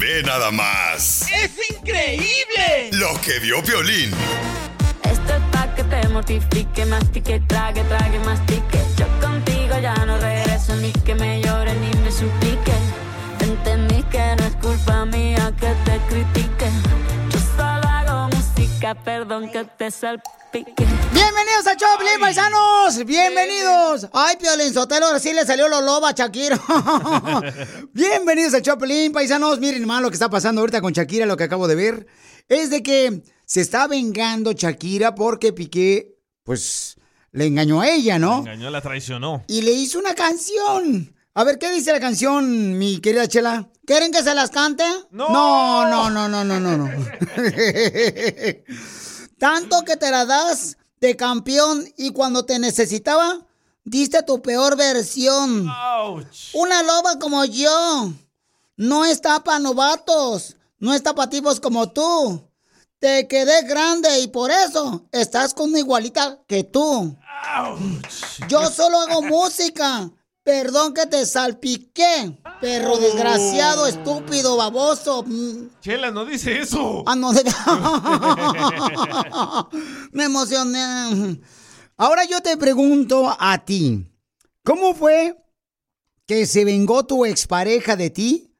Ve nada más ¡Es increíble! lo que vio Piolín. Esto es pa' que te mortifique, mastique, trague, trague, mastique. Yo contigo ya no regreso, ni que me llore ni me suplique. Entendí que no es culpa mía que te critique. Perdón que te salpique. Bienvenidos a Choplin, paisanos. Bienvenidos. Ay, Piolín Sotelo, ahora sí le salió lo loba a Shakira. Bienvenidos a Choplin, paisanos. Miren más lo que está pasando ahorita con Shakira, lo que acabo de ver. Es de que se está vengando Shakira porque Piqué, pues, le engañó a ella, ¿no? Engañó, la traicionó. Y le hizo una canción. A ver, ¿qué dice la canción, mi querida Chela? ¿Quieren que se las cante? No. No, no, no, no, no, no. Tanto que te la das de campeón y cuando te necesitaba, diste tu peor versión. Ouch. Una loba como yo. No está para novatos. No está para tipos como tú. Te quedé grande y por eso estás con una igualita que tú. Ouch. Yo solo hago música. Perdón que te salpiqué. Perro desgraciado, estúpido, baboso. Chela, no dice eso. Ah, no, de- Me emocioné. Ahora yo te pregunto a ti, ¿cómo fue que se vengó tu expareja de ti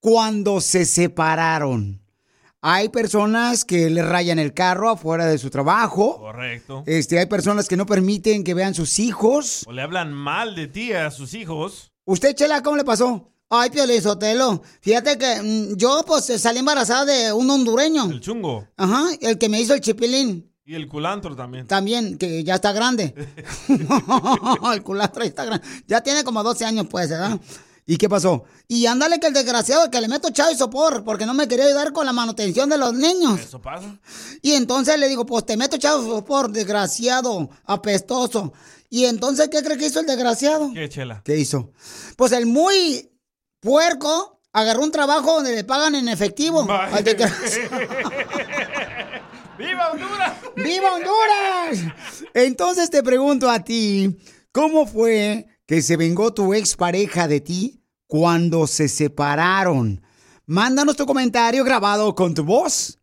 cuando se separaron? Hay personas que le rayan el carro afuera de su trabajo. Correcto. Este, hay personas que no permiten que vean sus hijos. O le hablan mal de ti a sus hijos. ¿Usted, Chela, cómo le pasó? Ay, Piolín Sotelo. Fíjate que mm, yo, pues, salí embarazada de un hondureño. El chungo. Ajá, el que me hizo el chipilín. Y el culantro también. También, que ya está grande. el culantro ya está grande. Ya tiene como 12 años, pues, ¿verdad? ¿Y qué pasó? Y ándale que el desgraciado que le meto chavo y sopor porque no me quería ayudar con la manutención de los niños. ¿Eso pasa? Y entonces le digo, pues te meto chavo y sopor, desgraciado, apestoso. Y entonces, ¿qué cree que hizo el desgraciado? ¿Qué, Chela? ¿Qué hizo? Pues el muy puerco agarró un trabajo donde le pagan en efectivo. Vaya. Al desgraciado. ¡Viva Honduras! ¡Viva Honduras! Entonces te pregunto a ti, ¿cómo fue que se vengó tu expareja de ti cuando se separaron? Mándanos tu comentario grabado con tu voz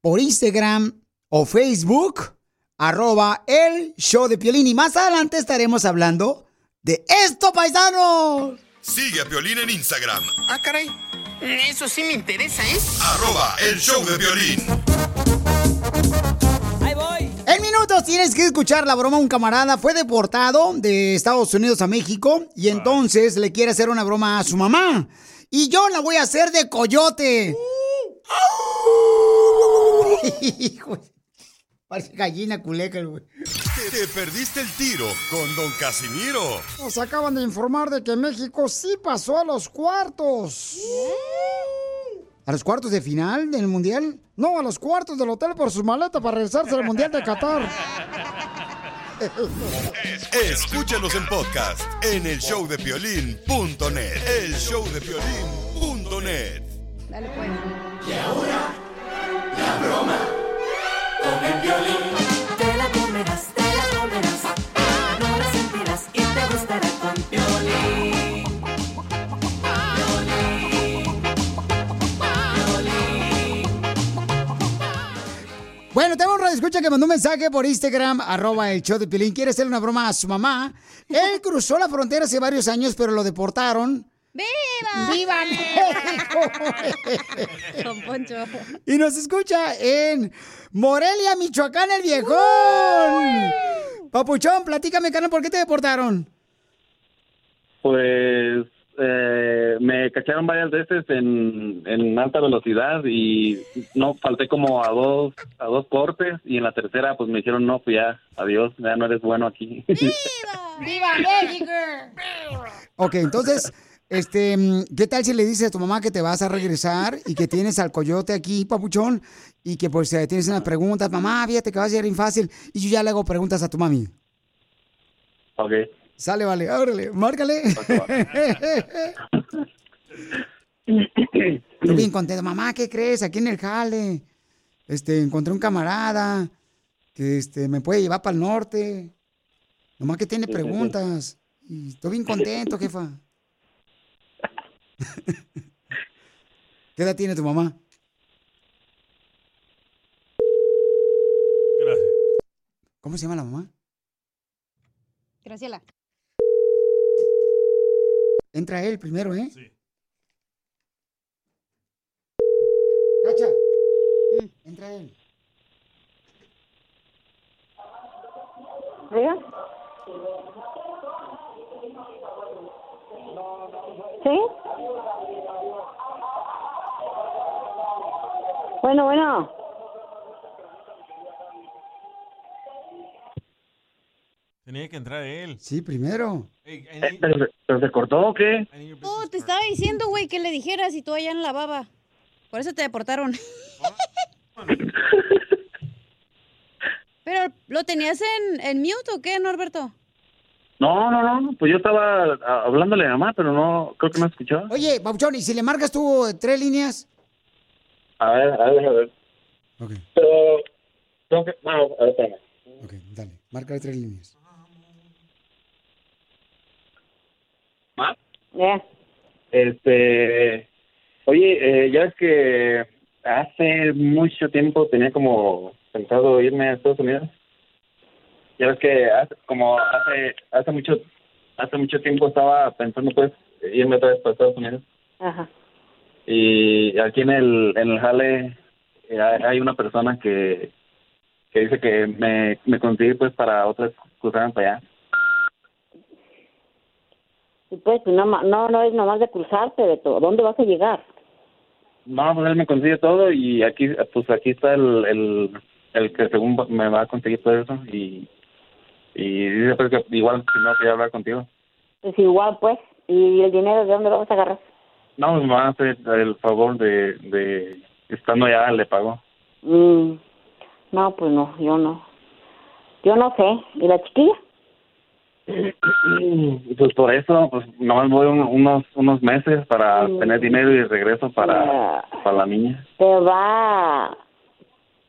por Instagram o Facebook, arroba el show de Piolín. Y más adelante estaremos hablando de esto, paisanos. Sigue a Piolín en Instagram, Ah, caray. Eso sí me interesa, ¿eh? arroba el show de Piolín. Ahí voy. En minutos tienes que escuchar la broma. Un camarada fue deportado de Estados Unidos a México y entonces le quiere hacer una broma a su mamá. Y yo la voy a hacer de coyote. Hijo, Parece gallina culeca, güey. Te, te perdiste el tiro con Don Casimiro. Nos acaban de informar de que México sí pasó a los cuartos. ¿A los cuartos de final del Mundial? No, a los cuartos del hotel por su maleta para regresarse al Mundial de Qatar. Escúchanos en podcast en el showdepiolín.net. El showdepiolín.net. Dale pues. Te Bueno, tengo un radio escucha que mandó un mensaje por Instagram, arroba el show de Pilín. Quiere hacerle una broma a su mamá. Él cruzó la frontera hace varios años, pero lo deportaron ¡Viva! ¡Viva México! Don Poncho. Y nos escucha en Morelia, Michoacán, el viejón. Papuchón, platícame, carnal, ¿por qué te deportaron? Pues eh, me cacharon varias veces en, en alta velocidad y no falté como a dos a dos cortes y en la tercera pues me dijeron no pues ya adiós ya no eres bueno aquí ¡Viva México! Ok, entonces, este, mm, ¿qué tal si le dices a tu mamá que te vas a regresar y que tienes al coyote aquí, papuchón, y que pues tienes unas preguntas, mamá, fíjate que va a ser bien fácil, y yo ya le hago preguntas a tu mami. ok Sale, vale, órale, márcale. Estoy bien contento. Mamá, ¿qué crees? Aquí en el jale. Este, encontré un camarada que este, me puede llevar para el norte. Nomás que tiene preguntas. Y estoy bien contento, jefa. ¿Qué edad tiene tu mamá? Gracias. ¿Cómo se llama la mamá? Graciela. Entra él primero, ¿eh? Sí. Cacha. Entra él. ¿Diga? ¿Sí? Bueno, bueno. Tenía que entrar él. Sí, primero. Hey, Eh, need- ¿pero, se- pero se cortó o qué? Oh, te estaba diciendo, güey, que le dijeras y tú allá en la baba. Por eso te deportaron. Pero, ¿lo tenías en, en mute o qué, Norberto? no no no pues yo estaba hablándole a mamá pero no creo que no escuchó Oye, Papuchón, ¿y si le marcas tú tres líneas? a ver a ver a ver Ok. pero tengo que no, a ver espérame. Ok, dale, márcale tres líneas. Ya. Este, oye, eh, ya es que hace mucho tiempo tenía como pensado irme a Estados Unidos. Ya ves que hace, como hace hace mucho hace mucho tiempo estaba pensando pues irme otra vez para Estados Unidos Ajá. y aquí en el en el jale eh, hay hay una persona que que dice que me me consigue pues para otras cruzadas para allá. Y pues, pues no, no, no es nomás de cruzarte de todo. ¿Dónde vas a llegar? No, pues él me consigue todo y aquí, pues aquí está el, el, el que según me va a conseguir todo eso y, y dice pues que igual si no quería hablar contigo. Pues igual, pues. ¿Y el dinero de dónde lo vas a agarrar? No, me va a hacer el favor de, de estando allá le pago. Mm, no, pues no, yo no. Yo no sé. ¿Y la chiquilla? Pues por eso, pues nomás voy un- unos unos meses para tener dinero y regreso para, para la niña. Te va...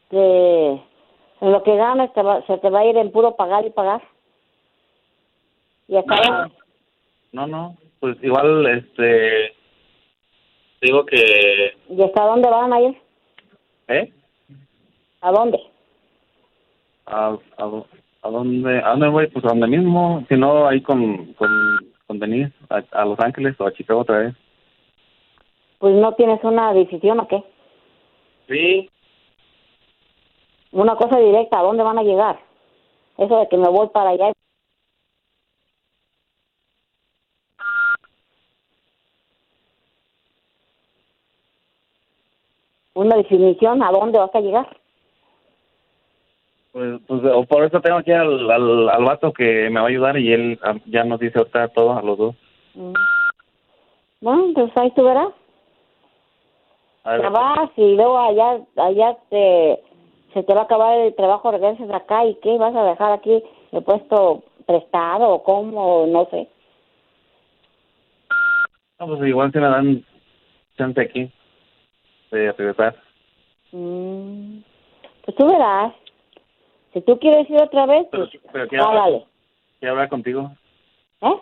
Te, en lo que ganas te va, se te va a ir en puro pagar y pagar. Y acá... No, no, pues igual, este, digo que, ¿Y hasta dónde van a ir? ¿eh? ¿A dónde? ¿A, a, a dónde, a dónde voy? Pues a donde mismo, si no, ahí con, con, con Denise, a, a Los Ángeles o a Chicago otra vez. Pues no tienes una decisión o qué? Sí. Una cosa directa, ¿a dónde van a llegar? Eso de que me voy para allá. Una definición, ¿a dónde vas a llegar? Pues, pues o por eso tengo aquí al, al, al vato que me va a ayudar y él ah, ya nos dice ahorita todo a los dos. Mm. Bueno, pues ahí tú verás. Vas y luego allá, allá te, se te va a acabar el trabajo, regresas acá y ¿qué? ¿Vas a dejar aquí el puesto prestado o cómo? No sé. no, pues igual si me dan chance aquí de regresar. Mm, Pues tú verás. Si tú quieres ir otra vez, Pero, pues pero quiero, ah, hablar, quiero hablar contigo. ¿Eh?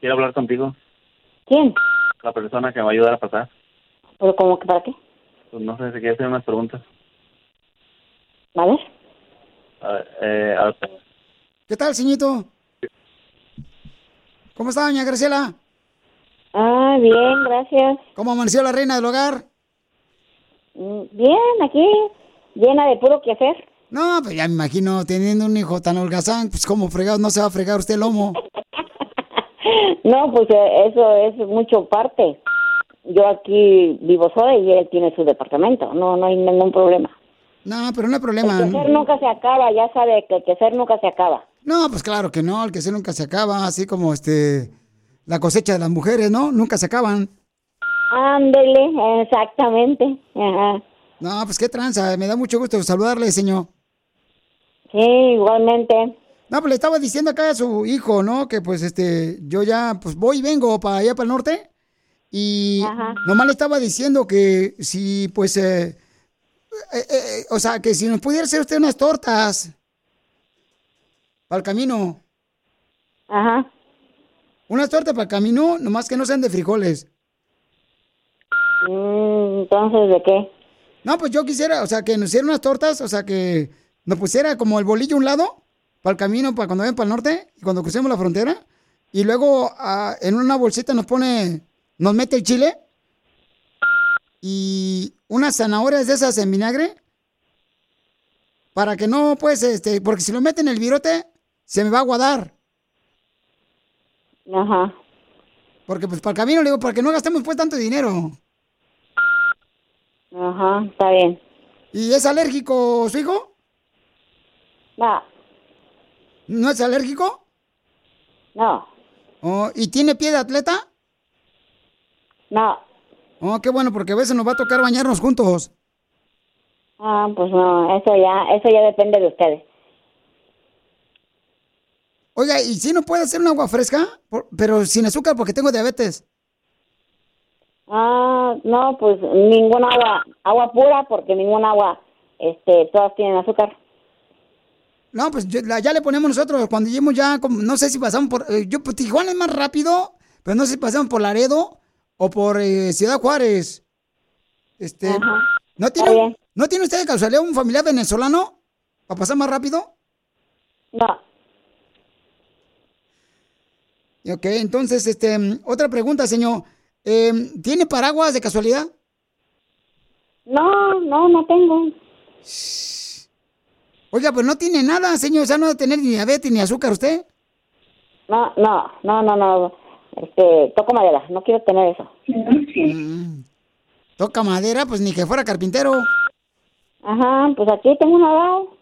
Quiero hablar contigo. ¿Quién? La persona que me va a ayudar a pasar. ¿Pero como que para qué? Pues no sé si quiere hacer unas preguntas. Ver. A ver, eh, a ver, ¿Qué tal, señorito? ¿Cómo está, doña Graciela? Ah, bien, gracias. ¿Cómo amaneció la reina del hogar? Mm, Bien, aquí, llena de puro quehacer. No, pues ya me imagino, teniendo un hijo tan holgazán, pues como fregado no se va a fregar usted el lomo. No, pues eh, eso es mucho parte. Yo aquí vivo sola y él tiene su departamento. No, no hay ningún problema. No, pero no hay problema. El quehacer nunca se acaba, ya sabe que el quehacer nunca se acaba. No, pues claro que no, el que se nunca se acaba, así como este la cosecha de las mujeres, ¿no? Nunca se acaban. Ándele, exactamente. Ajá. No, pues qué tranza, me da mucho gusto saludarle, señor. Sí, igualmente. No, pues le estaba diciendo acá a su hijo, ¿no? Que pues este, yo ya, pues voy y vengo para allá, para el norte. Y nomás le estaba diciendo que si, pues, eh, eh, eh, o sea, que si nos pudiera hacer usted unas tortas para el camino. Ajá. Unas tortas para el camino, nomás que no sean de frijoles. Mm, Entonces, ¿de qué? No, pues yo quisiera, o sea, que nos hicieran unas tortas, o sea, que nos pusiera como el bolillo a un lado, para el camino, para cuando vayan para el norte, y cuando crucemos la frontera, y luego ah, en una bolsita nos pone, nos mete el chile, y unas zanahorias de esas en vinagre, para que no, pues, este, porque si lo meten en el virote, se me va a aguadar. Ajá. Porque pues para el camino, le digo, para que no gastemos pues tanto dinero. Ajá, está bien. ¿Y es alérgico su hijo? No. ¿No es alérgico? No. Oh, ¿Y tiene pie de atleta? No. Oh, qué bueno, porque a veces nos va a tocar bañarnos juntos. Ah, pues no, eso ya, eso ya depende de ustedes. Oiga, ¿y si no puede hacer un agua fresca? Por- pero sin azúcar porque tengo diabetes. Ah, no, pues ninguna agua, agua pura, porque ninguna agua, este, todas tienen azúcar. No, pues yo- la- ya le ponemos nosotros. Cuando lleguemos ya, como- no sé si pasamos por... eh, yo, pues Tijuana es más rápido, pero no sé si pasamos por Laredo o por eh, Ciudad Juárez. Este... ¿no, tiene. ¿No tiene usted de casualidad un familiar venezolano para pasar más rápido? No. Ok, entonces, este, otra pregunta, señor. Eh, ¿Tiene paraguas de casualidad? No, no, no tengo. Oiga, pues no tiene nada, señor. O sea, no va a tener ni diabetes ni azúcar usted. No, no, no, no, no. Este, toco madera, no quiero tener eso. Mm. Toca madera, pues ni que fuera carpintero. Ajá, pues aquí tengo un lado.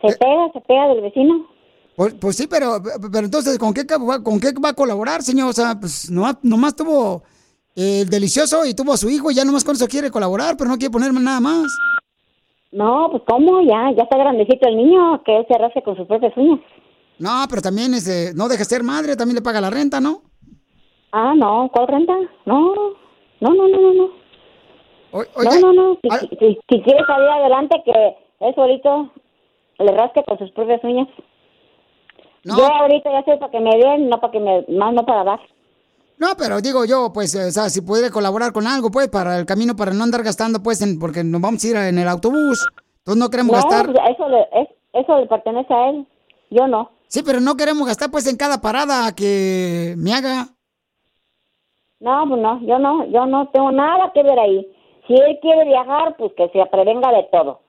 Se Eh. pega, se pega del vecino. Pues, pues sí, pero, pero entonces, ¿con qué, ¿con qué va a colaborar, señor? O sea, pues nomás, nomás tuvo eh, el delicioso y tuvo a su hijo y ya nomás con eso quiere colaborar, pero no quiere ponerme nada más. No, pues cómo, ya, ya está grandecito el niño, que él se arrastre con sus propias uñas. No, pero también este, no deja de ser madre, también le paga la renta, ¿no? Ah, no, ¿cuál renta? No, no, no, no, no, no. oiga, no, no, no. Si, si quiere salir adelante, que él solito le rasque con sus propias uñas. Yo ahorita ya sé para que me den, no para que me, más no para dar. No, pero digo yo, pues, o sea, si pudiera colaborar con algo, pues, para el camino, para no andar gastando, pues, en- porque nos vamos a ir en el autobús. Entonces no queremos No, gastar. eso le, es, eso le pertenece a él. Yo no. Sí, pero no queremos gastar, pues, en cada parada que me haga. No, pues no, yo no, yo no tengo nada que ver ahí. Si él quiere viajar, pues que se prevenga de todo.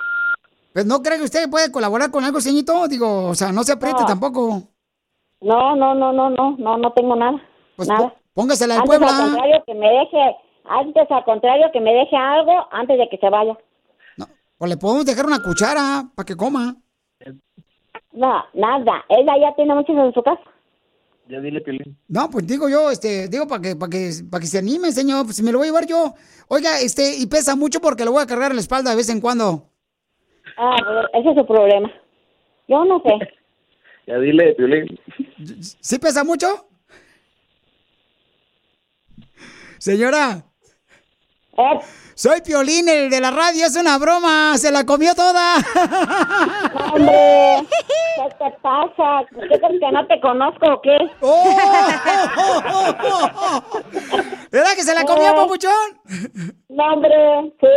Pues, ¿no cree que usted puede colaborar con algo, señorito? Digo, o sea, no se apriete No. tampoco. No, no, no, no, no, no, no tengo nada. Pues nada. Póngasela al antes Puebla. al contrario que me deje, antes al contrario que me deje algo antes de que se vaya. O le podemos dejar una cuchara para que coma. No, nada. Él ya tiene muchos en su casa. Ya dile, Piolín. No, pues digo yo, este, digo para que, para que, para que se anime, señor, pues si me lo voy a llevar yo. Oiga, este, y pesa mucho porque lo voy a cargar en la espalda de vez en cuando. Ah, pues, ese es su problema. Yo no sé. Ya dile, Piolín. ¿Sí pesa mucho? Señora. Soy Piolín, el de la radio, es una broma, se la comió toda. Hombre, ¿qué te pasa? ¿Qué crees que no te conozco o qué? ¿Verdad que se la comió, Eh. papuchón? No, hombre, sí,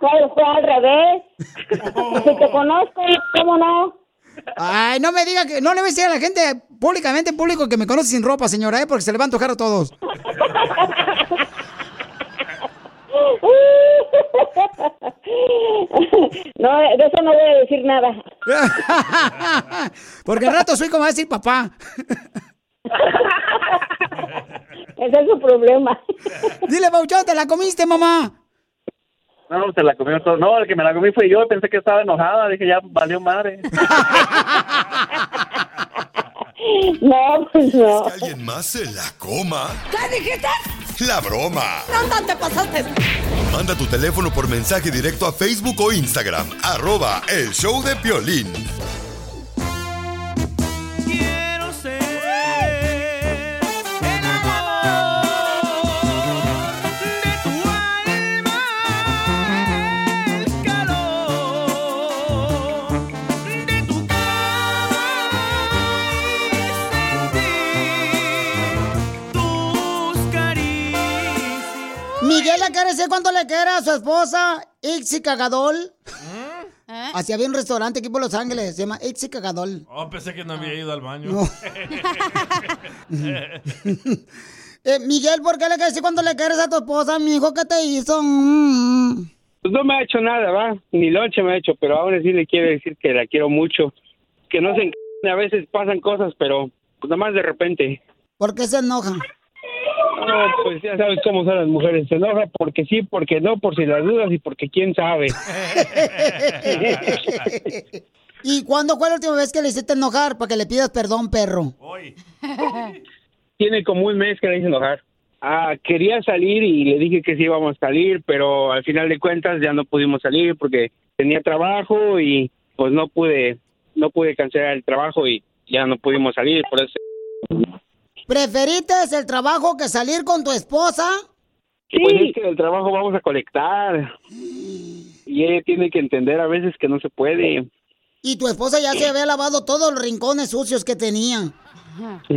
fue, fue al revés. Si te conozco, ¿cómo no? Ay, no me diga que no le voy a decir a la gente públicamente, en público, que me conoce sin ropa, señora, ¿eh? porque se le va a antojar a todos. No, de eso no voy a decir nada. Porque al rato soy como a decir papá. Ese es su problema. Dile, Pauchón, ¿te la comiste, mamá? No, se la comió todo. No, el que me la comí fue yo. Pensé que estaba enojada. Dije, ya valió madre. No, pues no. ¿Que alguien más se la coma? ¿Qué dijiste? La broma. ¿Dónde te pasaste? Manda tu teléfono por mensaje directo a Facebook o Instagram. Arroba El Show de Piolín. Quiere decir cuánto le quiere a su esposa, Ixi Cagadol. Así había un restaurante aquí por Los Ángeles, se llama Ixi Cagadol. Oh, pensé que no había ido al baño. No. Eh, Miguel, ¿por qué le quieres decir cuánto le quieres a tu esposa, mi hijo? ¿Qué te hizo? Mm. Pues no me ha hecho nada, va. Ni lonche me ha hecho, pero ahora sí le quiero decir que la quiero mucho. Que no se enc... a veces pasan cosas, pero pues nada más de repente. ¿Por qué se enoja? No, pues ya sabes cómo son las mujeres. Se enoja porque sí, porque no, por si las dudas y porque quién sabe. ¿Y cuándo fue la última vez que le hiciste enojar para que le pidas perdón, perro? Tiene como un mes que la hice enojar. Ah, quería salir y le dije que sí íbamos a salir, pero al final de cuentas ya no pudimos salir porque tenía trabajo y pues no pude, no pude cancelar el trabajo y ya no pudimos salir, por eso ¿Preferiste el trabajo que salir con tu esposa? Pues es que del trabajo vamos a colectar. Y ella tiene que entender a veces que no se puede. Y tu esposa ya se había lavado todos los rincones sucios que tenía.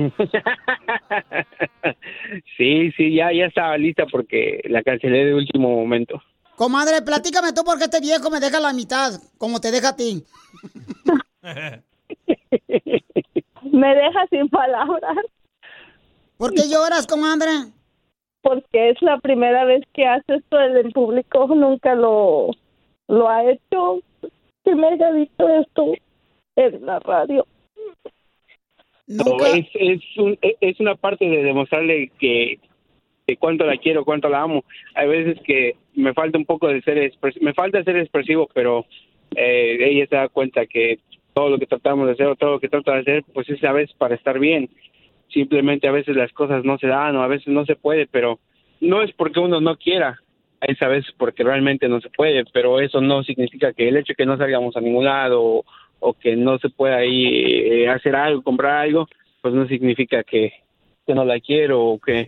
sí, sí, ya, ya estaba lista porque la cancelé de último momento. Comadre, platícame tú por qué este viejo me deja la mitad, como te deja a ti. Me deja sin palabras. ¿Por qué lloras, comadre? Porque es la primera vez que hace esto en el público, nunca lo, lo ha hecho. Que me haya dicho esto en la radio. Pero es, es, un- es una parte de demostrarle que, que cuánto la quiero, cuánto la amo. Hay veces que me falta un poco de ser expres- me falta ser expresivo, pero eh, ella se da cuenta que todo lo que tratamos de hacer o todo lo que trata de hacer, pues es a veces para estar bien. Simplemente a veces las cosas no se dan o a veces no se puede, pero no es porque uno no quiera, es a veces porque realmente no se puede, pero eso no significa que el hecho de que no salgamos a ningún lado o, o que no se pueda ahí eh, hacer algo, comprar algo, pues no significa que, que no la quiero o que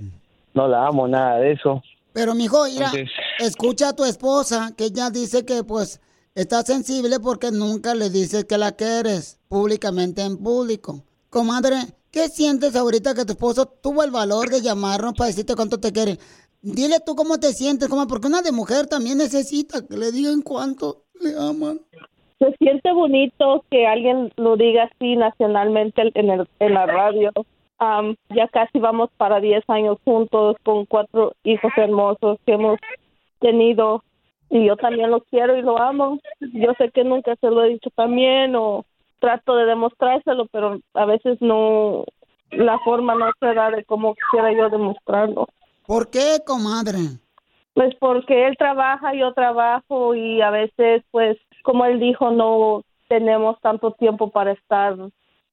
no la amo, nada de eso. Pero, mijo, mira, Entonces- escucha a tu esposa, que ella dice que, pues, está sensible porque nunca le dices que la quieres públicamente en público. Comadre, ¿qué sientes ahorita que tu esposo tuvo el valor de llamarnos para decirte cuánto te quiere? Dile tú cómo te sientes, comadre, porque una de mujer también necesita que le digan cuánto le aman. Se siente bonito que alguien lo diga así nacionalmente en, el, en la radio. Am, ya casi vamos para 10 años juntos con cuatro hijos hermosos que hemos tenido y yo también lo quiero y lo amo. Yo sé que nunca se lo he dicho también o trato de demostrárselo, pero a veces no, la forma no se da de cómo quisiera yo demostrarlo. ¿Por qué, comadre? Pues porque él trabaja, yo trabajo y a veces, pues, como él dijo, no tenemos tanto tiempo para estar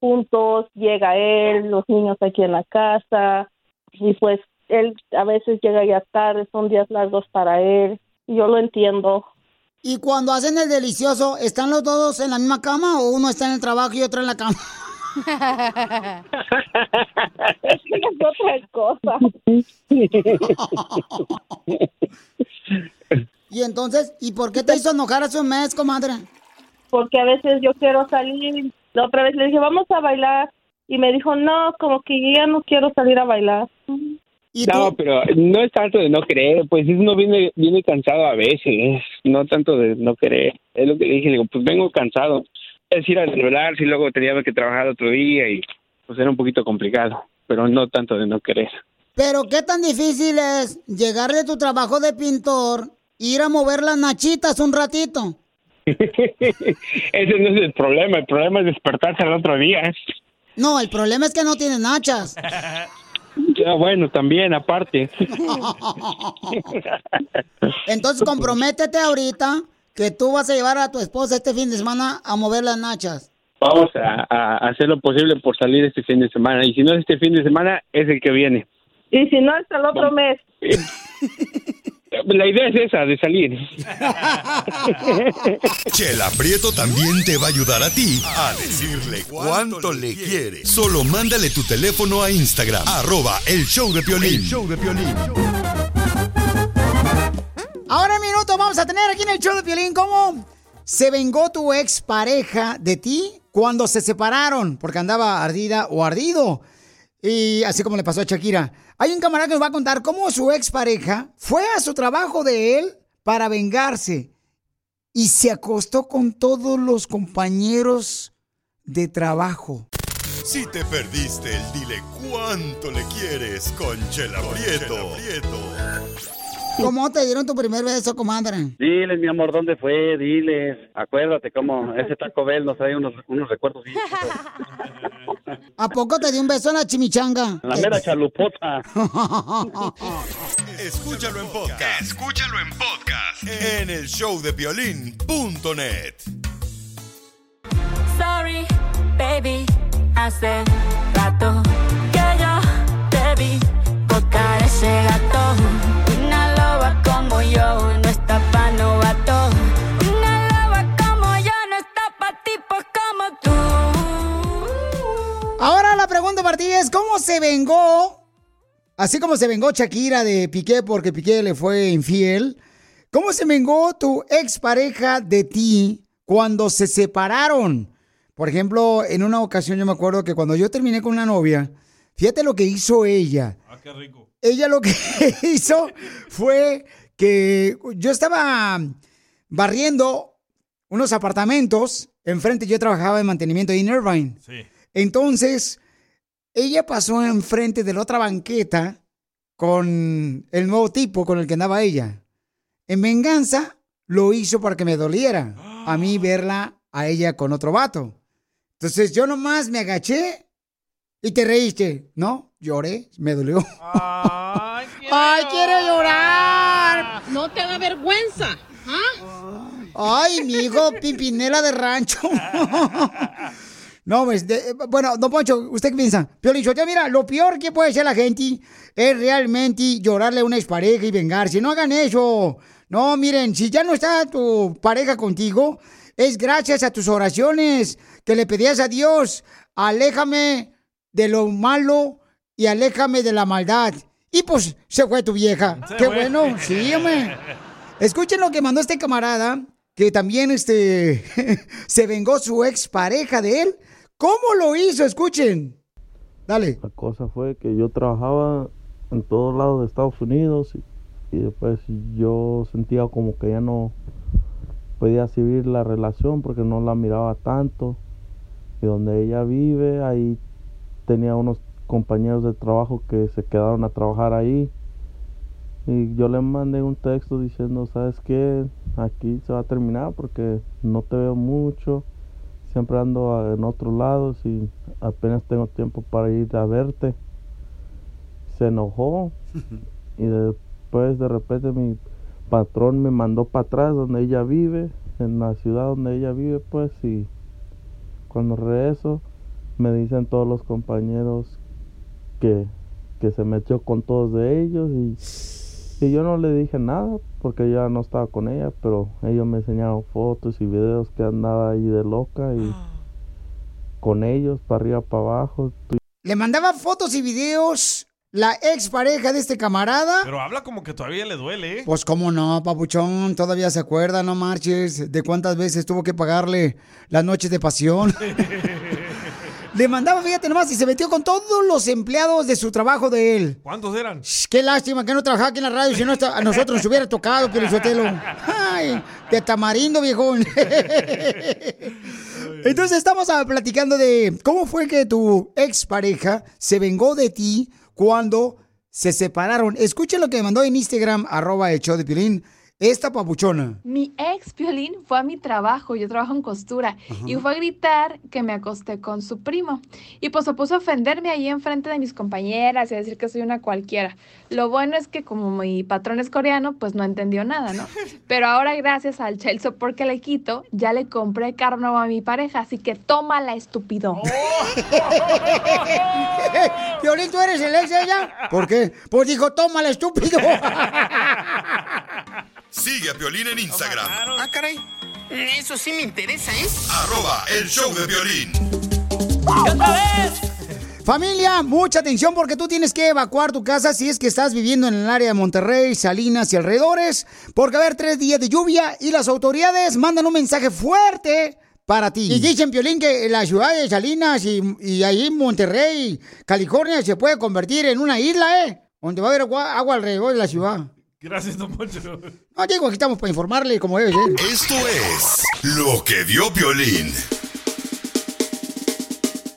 juntos. Llega él, los niños aquí en la casa y pues él a veces llega ya tarde, son días largos para él. y Yo lo entiendo. Y cuando hacen el delicioso, ¿están los dos en la misma cama o uno está en el trabajo y otro en la cama? es otra cosa. y entonces, ¿y por qué te hizo enojar hace un mes, comadre? porque a veces yo quiero salir. La otra vez le dije, vamos a bailar. Y me dijo, no, como que ya no quiero salir a bailar. No, pero no es tanto de no querer, pues uno viene, viene cansado a veces, no tanto de no querer. Es lo que dije, digo, pues vengo cansado. Es ir a desvelarse y luego tenía que trabajar otro día y pues era un poquito complicado, pero no tanto de no querer. Pero qué tan difícil es llegar de tu trabajo de pintor Ir a mover las nachitas un ratito. Ese no es el problema, el problema es despertarse al otro día. No, el problema es que no tienes nachas. Ya, bueno, también, aparte. Entonces comprométete ahorita que tú vas a llevar a tu esposa este fin de semana a mover las nachas. Vamos a, a hacer lo posible por salir este fin de semana. Y si no es este fin de semana, es el que viene. Y si no, hasta el otro mes. La idea es esa, de salir. Chela Prieto también te va a ayudar a ti a decirle cuánto le quiere. Solo mándale tu teléfono a Instagram, arroba el show de Piolín. El show de Piolín. Ahora en minuto vamos a tener aquí en el show de Piolín cómo se vengó tu ex pareja de ti cuando se separaron porque andaba ardida o ardido. Y así como le pasó a Shakira. Hay un camarada que nos va a contar cómo su ex pareja fue a su trabajo de él para vengarse y se acostó con todos los compañeros de trabajo. Si te perdiste dile cuánto le quieres con Chela. ¿Cómo te dieron tu primer beso, comadre? Diles, mi amor, ¿dónde fue? Diles. Acuérdate cómo ese Taco Bell nos trae unos, unos recuerdos. bien. ¿A poco te dio un beso en la chimichanga? La mera chalupota. Escúchalo en podcast. Escúchalo en podcast en el showdepiolín.net. Sorry, baby, hace rato que yo te vi tocar ese gato. Ahora la pregunta para ti es, ¿cómo se vengó? Así como se vengó Shakira de Piqué porque Piqué le fue infiel. ¿Cómo se vengó tu expareja de ti cuando se separaron? Por ejemplo, en una ocasión yo me acuerdo que cuando yo terminé con una novia, fíjate lo que hizo ella. Ah, qué rico. Ella lo que hizo fue que yo estaba barriendo unos apartamentos. Enfrente yo trabajaba en mantenimiento en Irvine. Sí. Entonces, ella pasó enfrente de la otra banqueta con el nuevo tipo con el que andaba ella. En venganza, lo hizo para que me doliera a mí verla a ella con otro vato. Entonces yo nomás me agaché y te reíste, ¿no? Lloré, me dolió. ¡Ay, quiero llorar! No te da vergüenza. Ay, mi hijo, Pimpinela de rancho. No, pues, de- bueno, don Poncho, ¿usted qué piensa? Piolín Sotelo, mira, lo peor que puede hacer la gente es realmente llorarle a una expareja y vengarse. No hagan eso. No, miren, si ya no está tu pareja contigo, es gracias a tus oraciones que le pedías a Dios, aléjame de lo malo y aléjame de la maldad. Y pues se fue tu vieja. Se Qué fue. bueno, sí, hombre. Escuchen lo que mandó este camarada, que también este se vengó su ex pareja de él. ¿Cómo lo hizo? Escuchen. Dale. La cosa fue que yo trabajaba en todos lados de Estados Unidos y, y después yo sentía como que ya no podía seguir la relación porque no la miraba tanto. Y donde ella vive, ahí tenía unos compañeros de trabajo que se quedaron a trabajar ahí. Y yo le mandé un texto diciendo, ¿sabes qué? Aquí se va a terminar porque no te veo mucho. Siempre ando en otros lados y apenas tengo tiempo para ir a verte. Se enojó y después de repente mi patrón me mandó para atrás donde ella vive, en la ciudad donde ella vive pues y cuando regreso me dicen todos los compañeros que, que se metió con todos de ellos y, y yo no le dije nada porque ya no estaba con ella, pero ellos me enseñaron fotos y videos que andaba ahí de loca y con ellos para arriba, para abajo. Le mandaba fotos y videos la ex pareja de este camarada. Pero habla como que todavía le duele, ¿eh? Pues cómo no, papuchón, todavía se acuerda, no marches, de cuántas veces tuvo que pagarle las noches de pasión. Le mandaba, fíjate nomás, y se metió con todos los empleados de su trabajo de él. ¿Cuántos eran? Qué lástima que no trabajaba aquí en la radio, si no a nosotros nos hubiera tocado, Pelizotelo. Ay, de tamarindo, viejón. Entonces estamos ah, platicando de cómo fue que tu expareja se vengó de ti cuando se separaron. Escuchen lo que mandó en Instagram, arroba show de Piolín, esta papuchona? Mi ex Piolín fue a mi trabajo, yo trabajo en costura, y fue a gritar que me acosté con su primo. Y pues se puso a ofenderme ahí enfrente de mis compañeras y a decir que soy una cualquiera. Lo bueno es que como mi patrón es coreano, pues no entendió nada, ¿no? Pero ahora gracias al child support que le quito, ya le compré carro a mi pareja, así que tómala, estúpido. Violín, ¿tú eres el ex de ella? ¿Por qué? Pues dijo, tómala, estúpido. Sigue a Piolín en Instagram. Ah, caray. Eso sí me interesa, ¿eh? Arroba el show de violín. Familia, mucha atención porque tú tienes que evacuar tu casa si es que estás viviendo en el área de Monterrey, Salinas y alrededores, porque va a haber tres días de lluvia y las autoridades mandan un mensaje fuerte para ti. Y dicen, Piolín, que la ciudad de Salinas y, y ahí en Monterrey, California, se puede convertir en una isla, ¿eh? Donde va a haber agua, agua alrededor de la ciudad. Gracias, don Poncho. No, digo, aquí estamos para informarle como debe ser. Esto es lo que vio Piolín.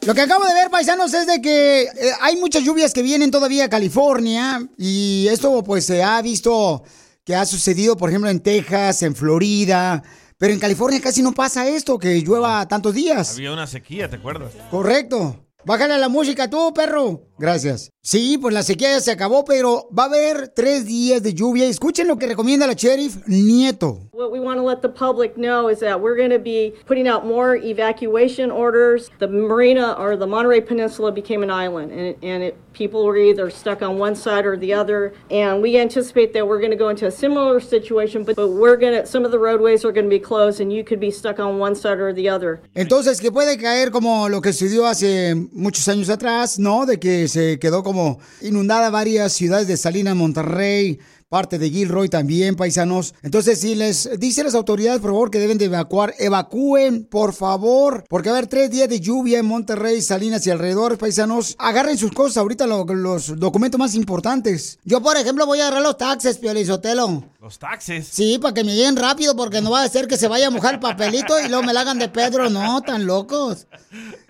Lo que acabo de ver, paisanos, es de que eh, hay muchas lluvias que vienen todavía a California y esto pues se ha visto que ha sucedido, por ejemplo, en Texas, en Florida, pero en California casi no pasa esto, que llueva tantos días. Había una sequía, ¿te acuerdas? Correcto. Bájale a la música tú, perro. Gracias. Sí, pues la sequía ya se acabó, pero va a haber tres días de lluvia. Escuchen lo que recomienda la sheriff Nieto. What we want to let the public know is that we're going to be putting out more evacuation orders. The marina or the Monterey Peninsula became an island, and, and it, people were either stuck on one side or the other. And we anticipate that we're going to go into a similar situation, but, but we're going to, some of the roadways are going to be closed, and you could be stuck on one side or the other. Entonces, que puede caer como lo que sucedió hace muchos años atrás, ¿no? De que se quedó como inundada varias ciudades de Salinas, Monterrey, parte de Gilroy también, paisanos. Entonces, si les dice las autoridades, por favor, que deben de evacuar, evacúen, por favor, porque va a haber tres días de lluvia en Monterrey, Salinas y alrededor, paisanos. Agarren sus cosas ahorita, lo- los documentos más importantes. Yo, por ejemplo, voy a agarrar los taxes, Piolizotelo. Los taxes. Sí, para que me lleguen rápido, porque no va a ser que se vaya a mojar el papelito y luego me la hagan de Pedro. No, tan locos.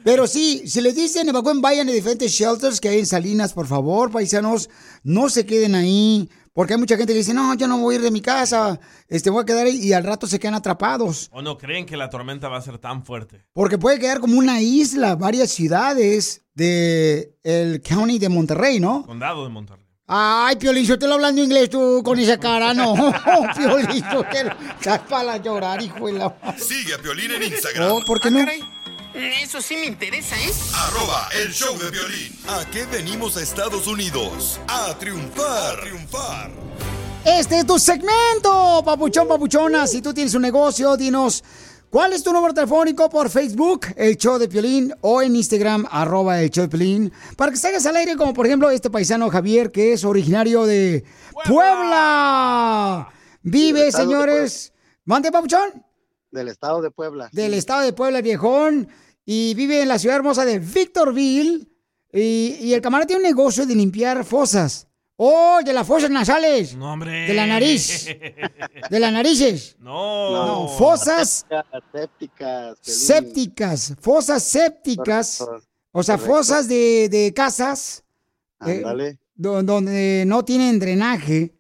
Pero sí, si les dicen evacúen, vayan a diferentes shelters que hay en Salinas, por favor, paisanos. No se queden ahí. Porque hay mucha gente que dice, no, yo no voy a ir de mi casa, este, voy a quedar ahí y al rato se quedan atrapados. ¿O no creen que la tormenta va a ser tan fuerte? Porque puede quedar como una isla, varias ciudades de el county de Monterrey, ¿no? Condado de Monterrey. Ay, Piolín, yo te lo hablando inglés tú con esa cara, no. Piolín, yo te lo... Estás para llorar, hijo de la... Sigue a Piolín en Instagram. No, ¿por qué no? Eso sí me interesa, ¿eh? Arroba el show de violín. ¿A qué venimos a Estados Unidos? A triunfar. A triunfar. Este es tu segmento, papuchón, papuchona. Si tú tienes un negocio, dinos cuál es tu número telefónico por Facebook, el show de Piolín, o en Instagram, arroba el show de Piolín, para que salgas al aire, como por ejemplo este paisano Javier, que es originario de Puebla. Vive, estado de señores. ¿Mande, papuchón? Del estado de Puebla. Del estado de Puebla, viejón. Y vive en la ciudad hermosa de Victorville. Y, y el camarada tiene un negocio de limpiar fosas. ¡Oh, de las fosas nasales! No, hombre. De la nariz. De las narices. No. No, fosas Sépticas. Sépticas. Fosas sépticas. O sea, Correcto. fosas de, de casas. eh, donde no tienen drenaje.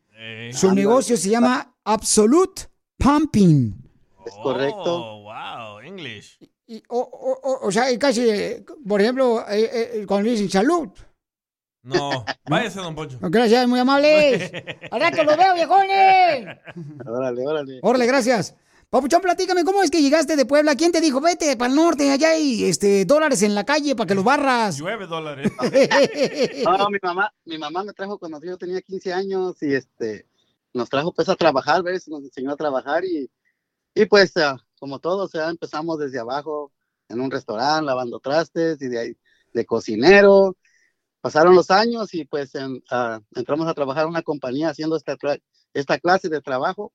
Su Ándale. negocio se llama Absolute Pumping. Es correcto. Oh, wow, English. Y- o, o- o- sea, y casi, eh, por ejemplo, eh, eh, cuando dicen salud. No, váyase, don Poncho. Gracias, muy amables. Al rato lo veo, viejones. Órale, órale. Órale, gracias. Papuchón, platícame, ¿cómo es que llegaste de Puebla? ¿Quién te dijo, vete para el norte, allá hay este, dólares en la calle para que los barras? Llueve dólares. No, mi mamá, mi mamá me trajo cuando yo tenía 15 años y este nos trajo pues a trabajar, ¿ves? Nos enseñó a trabajar y, y pues ah, como todos, ya empezamos desde abajo en un restaurante lavando trastes y de ahí de cocinero. Pasaron los años y pues en- ah, entramos a trabajar en una compañía haciendo esta, esta clase de trabajo.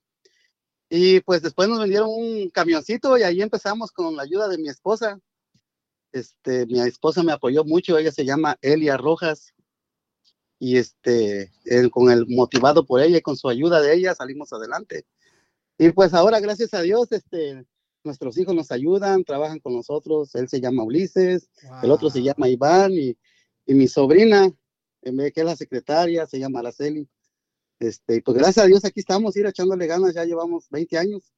Y pues después nos vendieron un camioncito y ahí empezamos con la ayuda de mi esposa. Este, mi esposa me apoyó mucho, ella se llama Elia Rojas. Y este, él, con el motivado por ella y con su ayuda de ella salimos adelante. Y pues ahora, gracias a Dios, este, nuestros hijos nos ayudan, trabajan con nosotros. Él se llama Ulises, el otro se llama Iván y, y mi sobrina, en vez que es la secretaria, se llama Araceli. Este, pues gracias a Dios aquí estamos, ir echándole ganas, ya llevamos 20 años.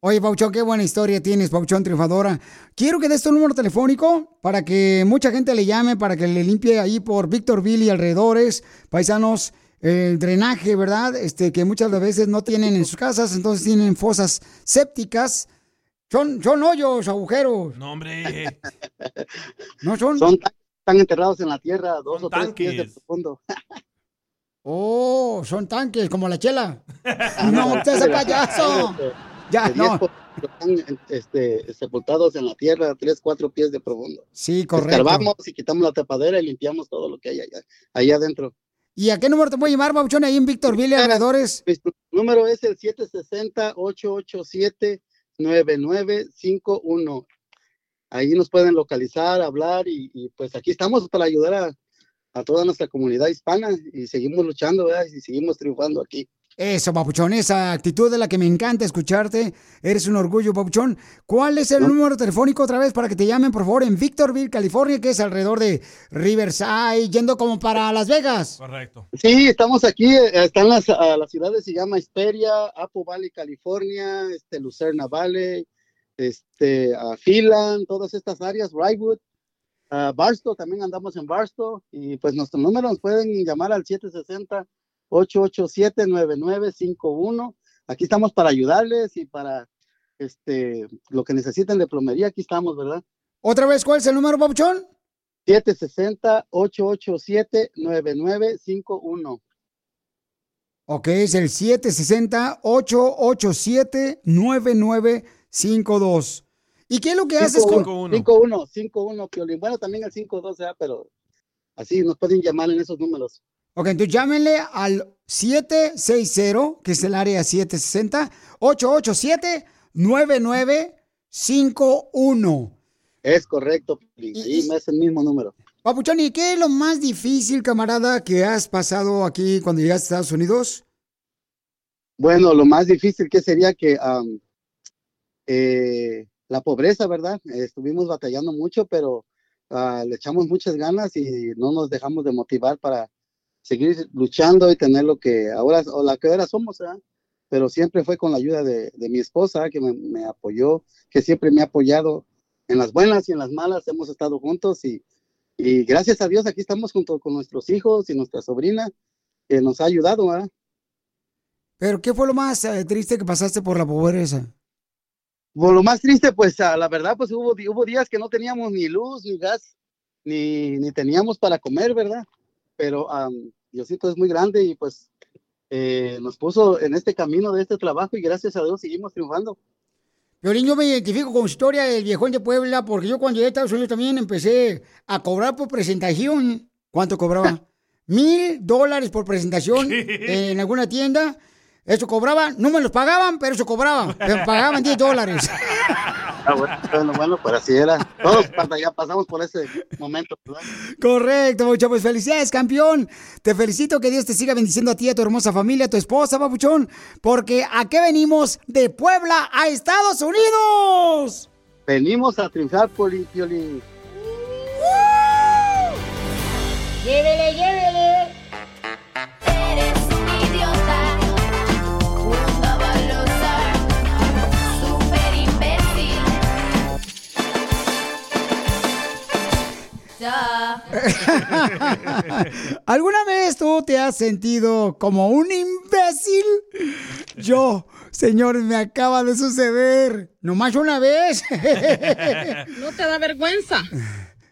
Oye, Pauchón, qué buena historia tienes, Pauchón Triunfadora. Quiero que des tu número telefónico para que mucha gente le llame, para que le limpie ahí por Victorville y alrededores, paisanos, el drenaje, ¿verdad? Este, que muchas veces no tienen en sus casas, entonces tienen fosas sépticas. Son, son hoyos, agujeros. No, hombre. No son. Son tan- están enterrados en la tierra, dos o tres pies de profundo. Oh, son tanques, como la chela. No, usted es payaso. Ya, no. Están este, sepultados en la tierra, tres, cuatro pies de profundo. Sí, correcto. Escarbamos y quitamos la tapadera y limpiamos todo lo que hay allá, allá adentro. ¿Y a qué número te voy a llamar, Pauchón, ahí en Victorville y alrededores? Mi número es el 760-887-9951. Ahí nos pueden localizar, hablar y, pues aquí estamos para ayudar a, toda nuestra comunidad hispana y seguimos luchando y seguimos triunfando aquí. Eso, Papuchón, esa actitud de la que me encanta escucharte. Eres un orgullo, Papuchón. ¿Cuál es el número telefónico otra vez para que te llamen, por favor, en Victorville, California, que es alrededor de Riverside, yendo como para Las Vegas? Correcto. Sí, estamos aquí, eh, están las, ciudades, se llama Hesperia, Apple Valley, California, este, Lucerna Valley, este, a Phelan, todas estas áreas, Brightwood, a Barstow, también andamos en Barstow, y pues nuestro número nos pueden llamar al 760-887-9951. Aquí estamos para ayudarles y para este, lo que necesiten de plomería, aquí estamos, ¿verdad? Otra vez, ¿cuál es el número, Papuchón? 760-887-9951. Ok, es el 760-887-9952. ¿Y qué es lo que haces con...? 51, 51, Piolín. Bueno, también el 52, ¿verdad? pero así nos pueden llamar en esos números. Ok, entonces llámenle al 760, que es el área 760-887-9951. Es correcto, Piolín. Ahí es el mismo número. Papuchón, ¿y qué es lo más difícil, camarada, que has pasado aquí cuando llegaste a Estados Unidos? Bueno, lo más difícil que sería que eh, la pobreza, ¿verdad? Estuvimos batallando mucho, pero ah, le echamos muchas ganas y no nos dejamos de motivar para seguir luchando y tener lo que ahora, o la que ahora somos, ¿verdad? Pero siempre fue con la ayuda de, de mi esposa, que me, me apoyó, que siempre me ha apoyado en las buenas y en las malas, hemos estado juntos y, y gracias a Dios aquí estamos junto con nuestros hijos y nuestra sobrina, que nos ha ayudado, ¿verdad? Pero, ¿qué fue lo más eh, triste que pasaste por la pobreza? Bueno, lo más triste, pues ah, la verdad, pues hubo, hubo días que no teníamos ni luz, ni gas, ni, ni teníamos para comer, ¿verdad? Pero am, Diosito es muy grande y pues eh, nos puso en este camino de este trabajo y gracias a Dios seguimos triunfando. Violín, yo me identifico con la historia del viejón de Puebla porque yo cuando llegué a Estados Unidos también empecé a cobrar por presentación. ¿Cuánto cobraba? Mil dólares por presentación en alguna tienda. Eso cobraba, no me los pagaban, pero eso cobraba. Me pagaban 10 dólares. Ah, bueno, bueno, bueno, pues así era. Todos ya pasamos por ese momento, ¿verdad? Correcto, Papuchón. Pues felicidades, campeón. Te felicito que Dios te siga bendiciendo a ti, a tu hermosa familia, a tu esposa, Papuchón. Porque ¿a qué venimos de Puebla a Estados Unidos? Venimos a triunfar, Piolín, Piolín. ¡Llévele, llévele! Ya. ¿Alguna vez tú te has sentido como un imbécil? Yo, señores, me acaba de suceder. Nomás una vez. ¿No te da vergüenza?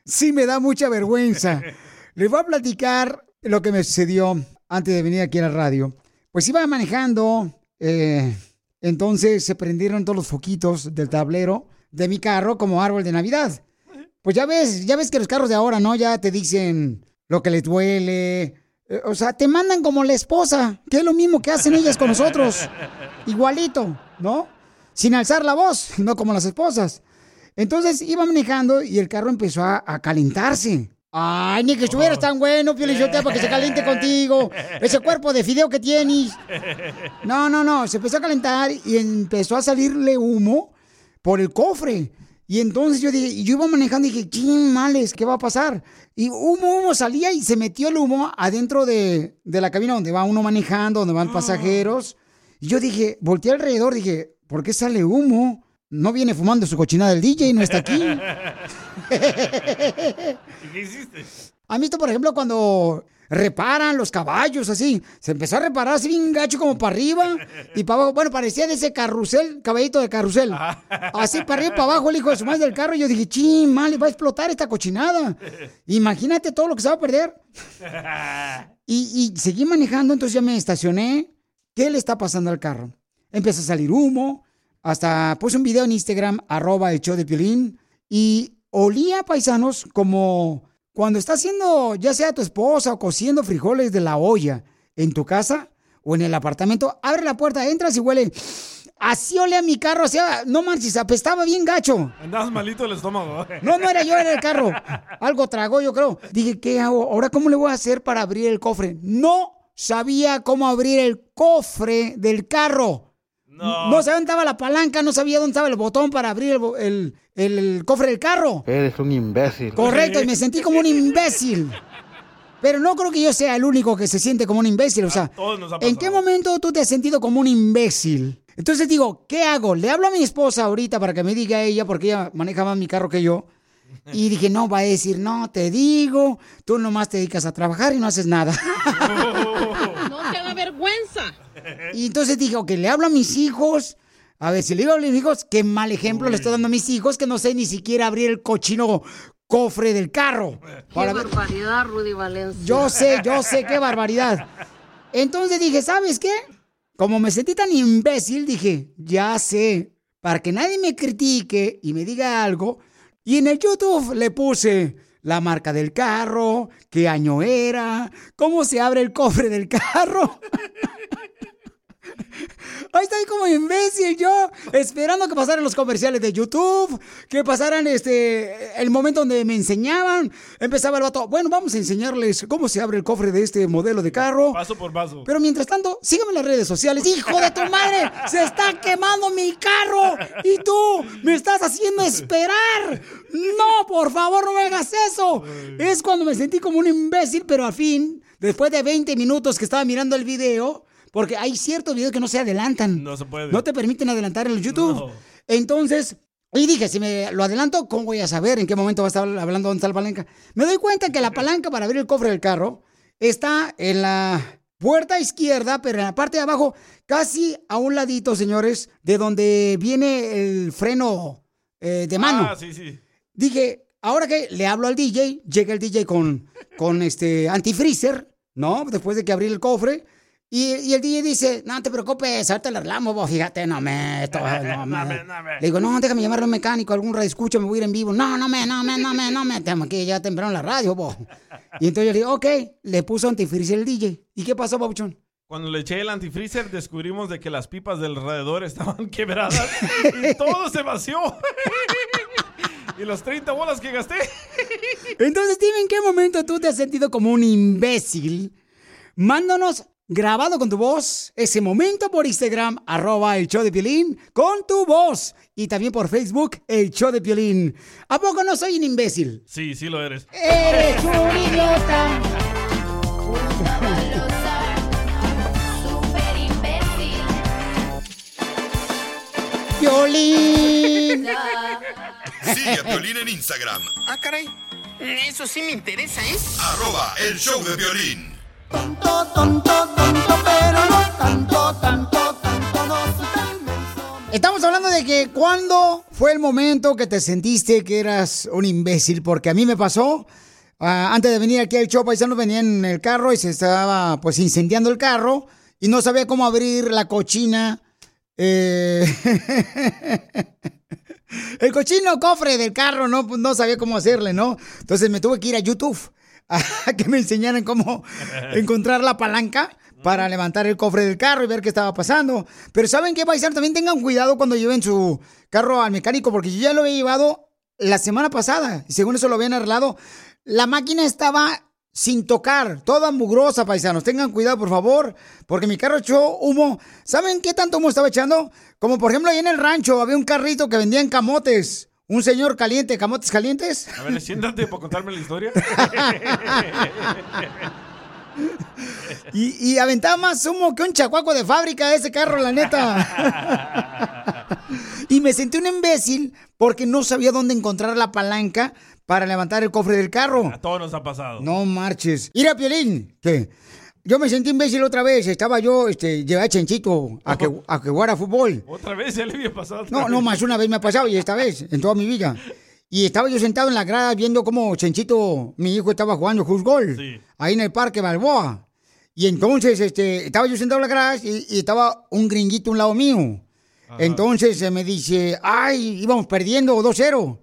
Sí, me da mucha vergüenza. Les voy a platicar lo que me sucedió antes de venir aquí a la radio. Pues iba manejando, eh, entonces se prendieron todos los foquitos del tablero de mi carro como árbol de Navidad. Pues ya ves, ya ves que los carros de ahora, ¿no? Ya te dicen lo que les duele. Eh, O sea, te mandan como la esposa, que es lo mismo que hacen ellas con nosotros. Igualito, ¿no? Sin alzar la voz, no como las esposas. Entonces iba manejando y el carro empezó a, a calentarse. Ay, ni que estuvieras tan bueno, Pio Lizotero, para que se caliente contigo. Ese cuerpo de fideo que tienes. No, no, no. Se empezó a calentar y empezó a salirle humo por el cofre. Y entonces yo dije, yo iba manejando y dije, ¿quién males? ¿Qué va a pasar? Y humo, humo salía y se metió el humo adentro de, de la cabina donde va uno manejando, donde van pasajeros. Y yo dije, volteé alrededor, dije, ¿por qué sale humo? No viene fumando su cochinada el DJ, no está aquí. ¿Y qué hiciste? ¿Han visto, por ejemplo, cuando reparan los caballos así? Se empezó a reparar así bien gacho como para arriba y para abajo. Bueno, parecía de ese carrusel, caballito de carrusel. Así para arriba y para abajo el hijo de su madre del carro. Y yo dije, ching, mal, va a explotar esta cochinada. Imagínate todo lo que se va a perder. Y, y seguí manejando, entonces ya me estacioné. ¿Qué le está pasando al carro? Empieza a salir humo. Hasta puse un video en Instagram, arroba el show de Piolín. Y olía, paisanos, como cuando está haciendo, ya sea tu esposa o cociendo frijoles de la olla en tu casa o en el apartamento, abre la puerta, entras y huele. Así olía mi carro, o sea, no manches, apestaba bien gacho. Andabas malito el estómago. No, no era yo, era el carro. Algo tragó, yo creo. Dije, ¿qué hago? Ahora, ¿cómo le voy a hacer para abrir el cofre? No sabía cómo abrir el cofre del carro. No. sabía dónde estaba la palanca, no sabía dónde estaba el botón para abrir el, el- el- el cofre del carro. Eres un imbécil. Correcto, y me sentí como un imbécil. Pero no creo que yo sea el único que se siente como un imbécil. O sea, todos nos ha ¿en qué momento tú te has sentido como un imbécil? Entonces digo, ¿qué hago? Le hablo a mi esposa ahorita para que me diga ella, porque ella maneja más mi carro que yo. Y dije, no, va a decir, no, te digo, tú nomás te dedicas a trabajar y no haces nada. No te da vergüenza. Y entonces dije, ok, le hablo a mis hijos. A ver, si le digo a mis hijos, qué mal ejemplo le estoy dando a mis hijos que no sé ni siquiera abrir el cochino cofre del carro. Para ver- barbaridad, Rudy Valencia. Yo sé, yo sé, qué barbaridad. Entonces dije, ¿sabes qué? Como me sentí tan imbécil, dije, ya sé, para que nadie me critique y me diga algo. Y en el YouTube le puse la marca del carro, qué año era, cómo se abre el cofre del carro. Ahí estoy como imbécil yo, esperando que pasaran los comerciales de YouTube, que pasaran este el momento donde me enseñaban. Empezaba el vato, bueno, vamos a enseñarles cómo se abre el cofre de este modelo de carro. Paso por paso. Pero mientras tanto, sígueme en las redes sociales. ¡Hijo de tu madre! ¡Se está quemando mi carro! ¡Y tú me estás haciendo esperar! ¡No, por favor, no me hagas eso! Es cuando me sentí como un imbécil, pero al fin, después de 20 minutos que estaba mirando el video, porque hay ciertos videos que no se adelantan. No se puede. No te permiten adelantar en el YouTube. Entonces, y dije, si me lo adelanto, ¿cómo voy a saber en qué momento va a estar hablando dónde está la palanca? Me doy cuenta que la palanca para abrir el cofre del carro está en la puerta izquierda, pero en la parte de abajo, casi a un ladito, señores, de donde viene el freno eh, de mano. Ah, sí, sí. Dije, ahora que le hablo al DJ, llega el DJ con, con este antifreezer, ¿no? Después de que abrí el cofre. Y, y el DJ dice, no te preocupes, ahorita le arreglamos, vos, fíjate, no me, esto, no me. Le digo, no, déjame llamar a un mecánico, algún radio escucha, me voy a ir en vivo. No, no me, no me, no me, no me, tengo que ya temprano la radio, vos. Y entonces yo le digo, ok, le puso antifreezer el DJ. ¿Y qué pasó, Pabuchón? Cuando le eché el antifreezer, descubrimos de que las pipas del radiador estaban quebradas y todo se vació. y los 30 bolas que gasté. Entonces, dime en qué momento tú te has sentido como un imbécil. Mándanos grabado con tu voz ese momento por Instagram, arroba el show de Piolín, con tu voz. Y también por Facebook, el show de Piolín. ¿A poco no soy un imbécil? Sí, sí lo eres. ¡Eres un idiota! Piolín. Sigue a Piolín en Instagram, Ah, caray. Eso sí me interesa, ¿eh? arroba el show de violín. Estamos hablando de que cuándo fue el momento que te sentiste que eras un imbécil, porque a mí me pasó. ah, antes de venir aquí al show, paisano venía en el carro y se estaba pues incendiando el carro y no sabía cómo abrir la cochina. eh, el cochino cofre del carro, no, no sabía cómo hacerle, ¿no? Entonces me tuve que ir a YouTube a que me enseñaran cómo encontrar la palanca para levantar el cofre del carro y ver qué estaba pasando. Pero ¿saben qué, paisano? También tengan cuidado cuando lleven su carro al mecánico, porque yo ya lo había llevado la semana pasada y según eso lo habían arreglado. La máquina estaba sin tocar, toda mugrosa, paisanos. Tengan cuidado, por favor, porque mi carro echó humo. ¿Saben qué tanto humo estaba echando? Como por ejemplo, ahí en el rancho había un carrito que vendían camotes. Un señor caliente, camotes calientes. A ver, siéntate para contarme la historia. Y, y aventaba más humo que un chacuaco de fábrica ese carro, la neta. y me sentí un imbécil porque no sabía dónde encontrar la palanca para levantar el cofre del carro. A todos nos ha pasado. No marches. Ir a Piolín, que yo me sentí imbécil otra vez. Estaba yo, este, llevé a Chenchito a que, a que jugara fútbol. Otra vez ya le había pasado. No, no, vez. más una vez me ha pasado y esta vez, en toda mi vida. Y estaba yo sentado en la grada viendo cómo Chenchito, mi hijo, estaba jugando fútbol. Ahí en el Parque Balboa. Y entonces, este, estaba yo sentado en la grada y, y estaba un gringuito a un lado mío. Entonces eh, me dice, ay, íbamos perdiendo 2-0.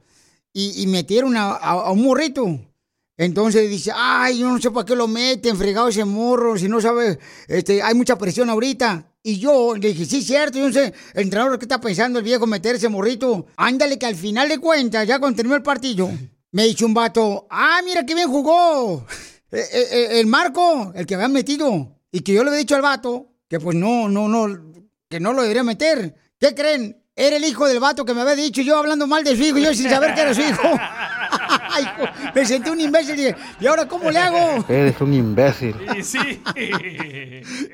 Y, y metieron a, a- a un morrito. Entonces dice, ay, yo no sé para qué lo meten, fregado ese morro, si no sabe, este, hay mucha presión ahorita. Y yo le dije, sí, cierto, yo no sé, el entrenador, ¿qué está pensando el viejo meter ese morrito? Ándale, que al final de cuentas, ya cuando terminó el partido, me dice un vato, ah, mira qué bien jugó. Eh, eh, eh, el Marco, el que habían metido. Y que yo le había dicho al vato que pues no, no, no, que no lo debería meter. ¿Qué creen? Era el hijo del vato que me había dicho yo hablando mal de su hijo, yo sin saber que era su hijo. Ay, me sentí un imbécil y dije, ¿y ahora cómo le hago? Eres un imbécil. Y sí.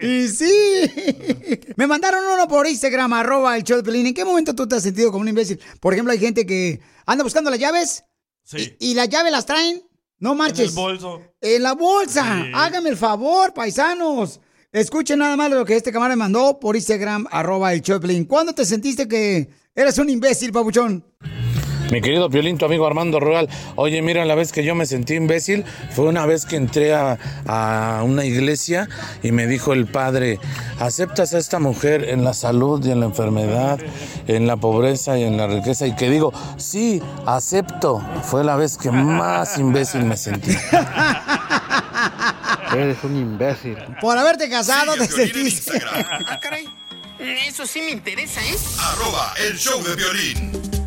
Y sí. Me mandaron uno por Instagram, arroba el show de Pelín. ¿En qué momento tú te has sentido como un imbécil? Por ejemplo, hay gente que anda buscando las llaves Sí. y las llaves las traen. No En marches. el bolso. En la bolsa. Sí. Hágame el favor, paisanos. Escuchen nada más lo que este camarada me mandó por Instagram, arroba el Choplin. ¿Cuándo te sentiste que eras un imbécil, papuchón? Mi querido Piolín, tu amigo Armando Rugal. Oye, mira, la vez que yo me sentí imbécil fue una vez que entré a, a una iglesia y me dijo el padre, ¿aceptas a esta mujer en la salud y en la enfermedad, en la pobreza y en la riqueza? Y que digo, sí, acepto. Fue la vez que más imbécil me sentí. Eres un imbécil. Por haberte casado te Piolín en sentiste. Ah, caray. Eso sí me interesa, ¿eh? Arroba el show de violín.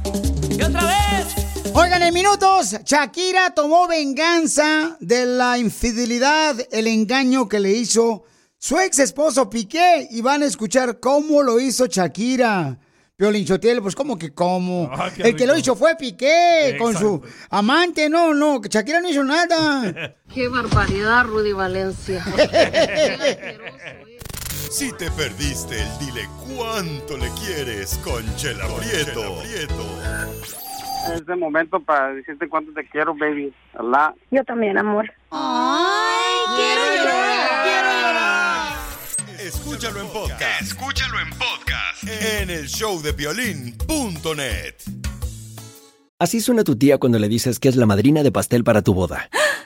¡Y otra vez! Oigan, en minutos, Shakira tomó venganza de la infidelidad, el engaño que le hizo su ex esposo Piqué. Y van a escuchar cómo lo hizo Shakira. Piolín pues ¿cómo que cómo? Ah, el que lo hizo fue Piqué con su amante. No, no, Shakira no hizo nada. Qué barbaridad, Rudy Valencia. Si te perdiste el dile cuánto le quieres con Chela Prieto. Es el momento para decirte cuánto te quiero, baby. Allah. Yo también, amor. ¡Ay, quiero llorar! ¡Quiero llorar! Escúchalo en podcast. Escúchalo en podcast. En el showdepiolín.net. Así suena tu tía cuando le dices que es la madrina de pastel para tu boda.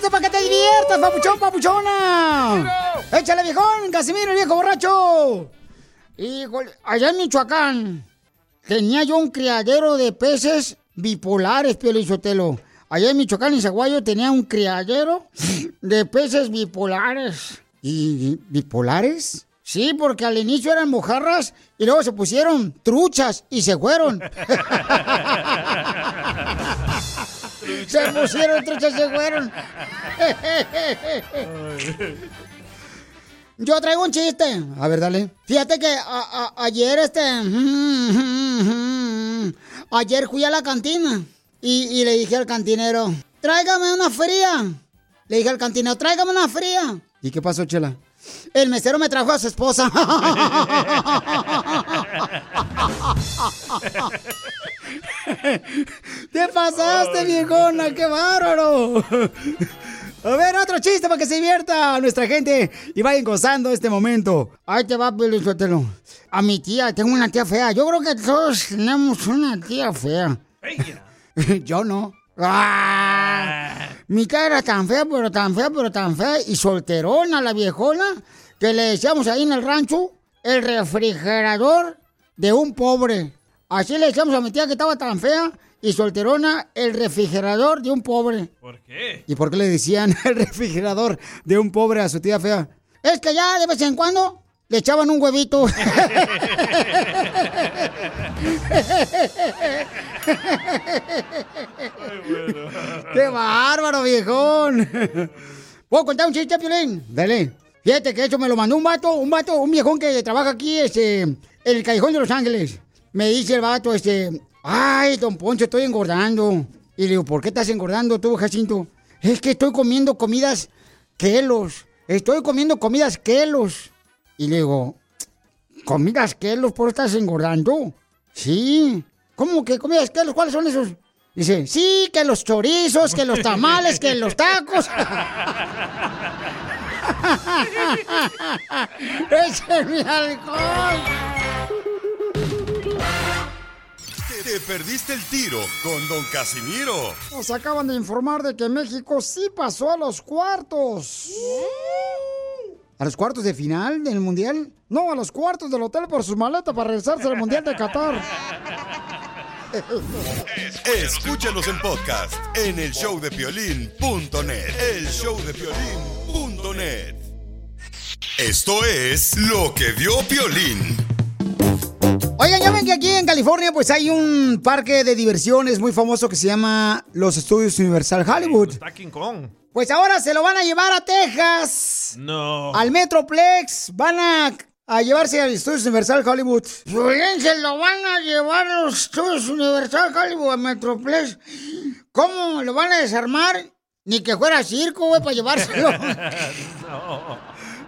chistes para que te diviertas, papuchón, papuchona! ¡Échale, viejón! ¡Casimiro, el viejo borracho! Híjole, allá en Michoacán tenía yo un criadero de peces bipolares, Piolizotelo. Allá en Michoacán, en Zaguayo, tenía un criadero de peces bipolares. ¿Y bipolares? Sí, porque al inicio eran mojarras y luego se pusieron truchas y se fueron. Se pusieron truchas se fueron. Yo traigo un chiste. A ver, dale. Fíjate que ayer, este. Ayer fui a la cantina y le dije al cantinero: Tráigame una fría. Le dije al cantinero: Tráigame una fría. ¿Y qué pasó, Chela? El mesero me trajo a su esposa. ¡Te pasaste, viejona! ¡Qué bárbaro! A ver, otro chiste para que se divierta nuestra gente y vayan gozando este momento. Ahí te va, Piolín Sotelo. A mi tía, tengo una tía fea. Yo creo que todos tenemos una tía fea. Yo no. ¡Ah! Mi tía era tan fea, pero tan fea, pero tan fea y solterona la viejona que le decíamos ahí en el rancho el refrigerador de un pobre. Así le decíamos a mi tía que estaba tan fea y solterona el refrigerador de un pobre. ¿Por qué? ¿Y por qué le decían el refrigerador de un pobre a su tía fea? Es que ya de vez en cuando le echaban un huevito. ¡Qué bárbaro, viejón! ¿Puedo contar un chiste, Piolín? Dale. Fíjate que eso me lo mandó un vato, un vato, un viejón que trabaja aquí, este, en el Callejón de Los Ángeles. Me dice el vato, este, ay, don Poncho, estoy engordando. Y le digo, ¿por qué estás engordando tú, Jacinto? Es que estoy comiendo comidas quelos. Estoy comiendo comidas quelos. Y le digo, ¿comidas quelos por qué estás engordando? Sí. ¿Cómo que comidas quelos? ¿Cuáles son esos? Dice, sí, que los chorizos, que los tamales, que los tacos. ¡Ese es mi alcohol! Te, te perdiste el tiro con Don Casimiro. Nos acaban de informar de que México sí pasó a los cuartos. ¿A los cuartos de final del Mundial? No, a los cuartos del hotel por su maleta para regresarse al Mundial de Qatar. Escúchanos en podcast en el showdepiolín.net. El showdepiolín.net. Esto es lo que vio Piolín. Oigan, ya ven que aquí en California pues hay un parque de diversiones muy famoso que se llama los Estudios Universal Hollywood. Está King Kong. Pues ahora se lo van a llevar a Texas. No. Al Metroplex. Van a, a llevarse al Estudios Universal Hollywood. Pues se lo van a llevar a los Estudios Universal Hollywood, al Metroplex. ¿Cómo lo van a desarmar? Ni que fuera circo, güey, para llevárselo. no.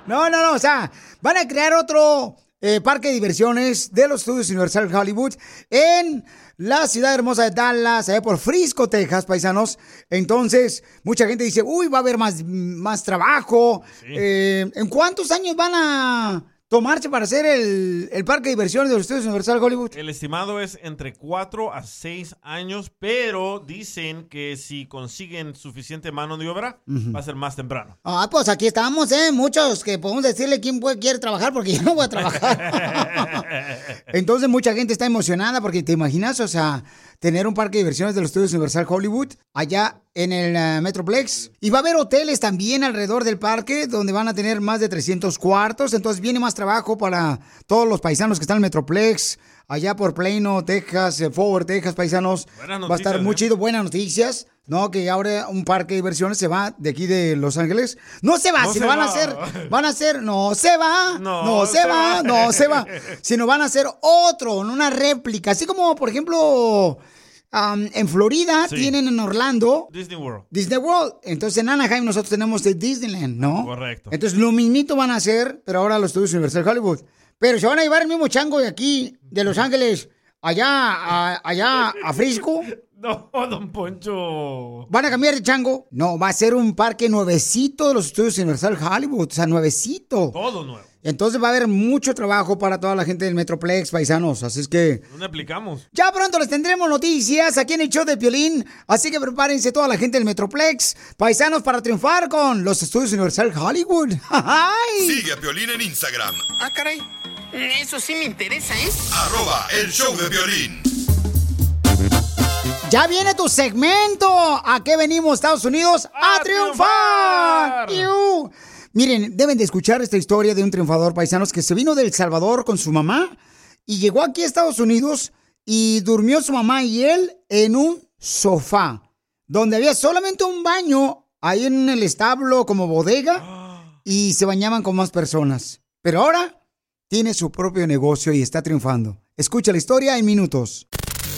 No, no, no, o sea, van a crear otro eh, parque de diversiones de los estudios Universal Hollywood en la ciudad hermosa de Dallas, allá por Frisco, Texas, paisanos. Entonces, mucha gente dice, uy, va a haber más, más trabajo. Eh, ¿En cuántos años van a tomarse para hacer el, el parque de diversiones de los estudios Universal Hollywood? El estimado es entre 4 a 6 años, pero dicen que si consiguen suficiente mano de obra, va a ser más temprano. Ah, pues aquí estamos, ¿eh? Muchos que podemos decirle quién puede, quiere trabajar porque yo no voy a trabajar. Entonces mucha gente está emocionada porque te imaginas, o sea, tener un parque de diversiones de los estudios Universal Hollywood allá en el eh, Metroplex. Y va a haber hoteles también alrededor del parque donde van a tener más de 300 cuartos. Entonces viene más trabajo para todos los paisanos que están en el Metroplex. Allá por Plano, Texas, eh, Forward, Texas, paisanos. Buenas va a estar noticias, muy ¿eh? chido, buenas noticias. No, que ahora un parque de diversiones se va de aquí de Los Ángeles. No se va, No si se lo van a hacer, van a hacer, no se va, no, No se, se va, va. no se va, sino van a hacer otro, una réplica, así como por ejemplo am, en Florida Sí. tienen en Orlando Disney World. Disney World, entonces en Anaheim nosotros tenemos de Disneyland, ¿no? Correcto. Entonces lo mismito van a hacer, pero ahora los estudios Universal Hollywood. Pero se van a llevar el mismo chango de aquí, de Los Ángeles, allá, a, allá a Frisco. No, don Poncho. ¿Van a cambiar de chango? No, va a ser un parque nuevecito de los estudios Universal Hollywood, o sea, nuevecito. Todo nuevo. Entonces va a haber mucho trabajo para toda la gente del Metroplex, paisanos. Así es que ¿Dónde aplicamos? ya pronto les tendremos noticias aquí en el show de Piolín. Así que prepárense toda la gente del Metroplex, paisanos, para triunfar con los estudios Universal Hollywood. ¡Ay! Sigue a Piolín en Instagram, Ah, caray. Eso sí me interesa, ¿eh? arroba el show de violín. Ya viene tu segmento. ¿A qué venimos, Estados Unidos? ¡A, triunfar! ¡Iu! Miren, deben de escuchar esta historia de un triunfador paisanos que se vino de El Salvador con su mamá y llegó aquí a Estados Unidos y durmió su mamá y él en un sofá, donde había solamente un baño ahí en el establo como bodega y se bañaban con más personas. Pero ahora tiene su propio negocio y está triunfando. Escucha la historia en minutos.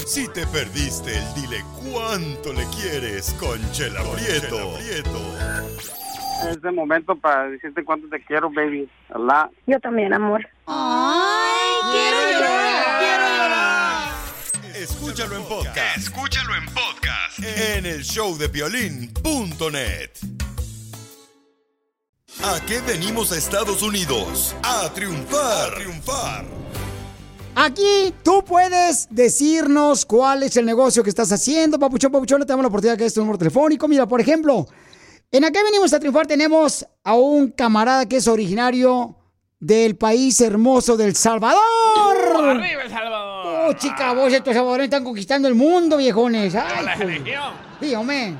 Si te perdiste el dile cuánto le quieres con Chela Prieto. Es el momento para decirte cuánto te quiero, baby. Allah. Yo también, amor. Ay, quiero llorar, quiero llorar. podcast. Escúchalo en podcast en el showdepiolín.net. ¿A qué venimos a Estados Unidos? A triunfar, a triunfar. Aquí tú puedes decirnos cuál es el negocio que estás haciendo. Papuchón, Papuchón, le damos la oportunidad que es tu número telefónico. Mira, por ejemplo, en Acá venimos a triunfar tenemos a un camarada que es originario del país hermoso del Salvador. ¡Arriba El Salvador! Oh, chica, vos estos salvadoreños están conquistando el mundo, viejones. Ay, la religión. Sí, hombre.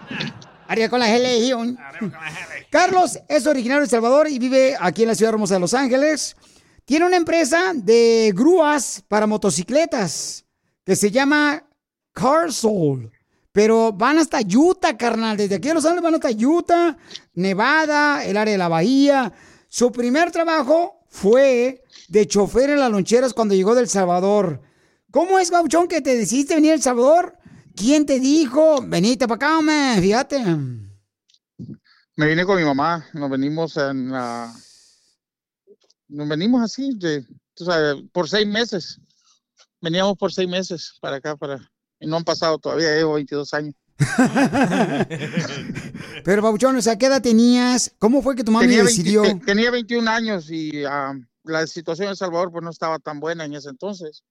Arriba con la religión. Carlos es originario de El Salvador y vive aquí en la ciudad hermosa de Los Ángeles. Tiene una empresa de grúas para motocicletas que se llama Carsoul. Pero van hasta Utah, carnal. Desde aquí a Los Ángeles van hasta Utah, Nevada, el área de la bahía. Su primer trabajo fue de chofer en las loncheras cuando llegó del Salvador. ¿Cómo es, Bauchón, que te decidiste venir a El Salvador? ¿Quién te dijo? Venite para acá, hombre, fíjate. Me vine con mi mamá, nos venimos en la... Nos venimos así, de, por seis meses. Veníamos por seis meses para acá, para... Y no han pasado todavía, llevo 22 años. Pero, Bauchón, o sea, ¿qué edad tenías? ¿Cómo fue que tu 20 decidió? te- tenía 21 años y ah, la situación en El Salvador pues no estaba tan buena en ese entonces.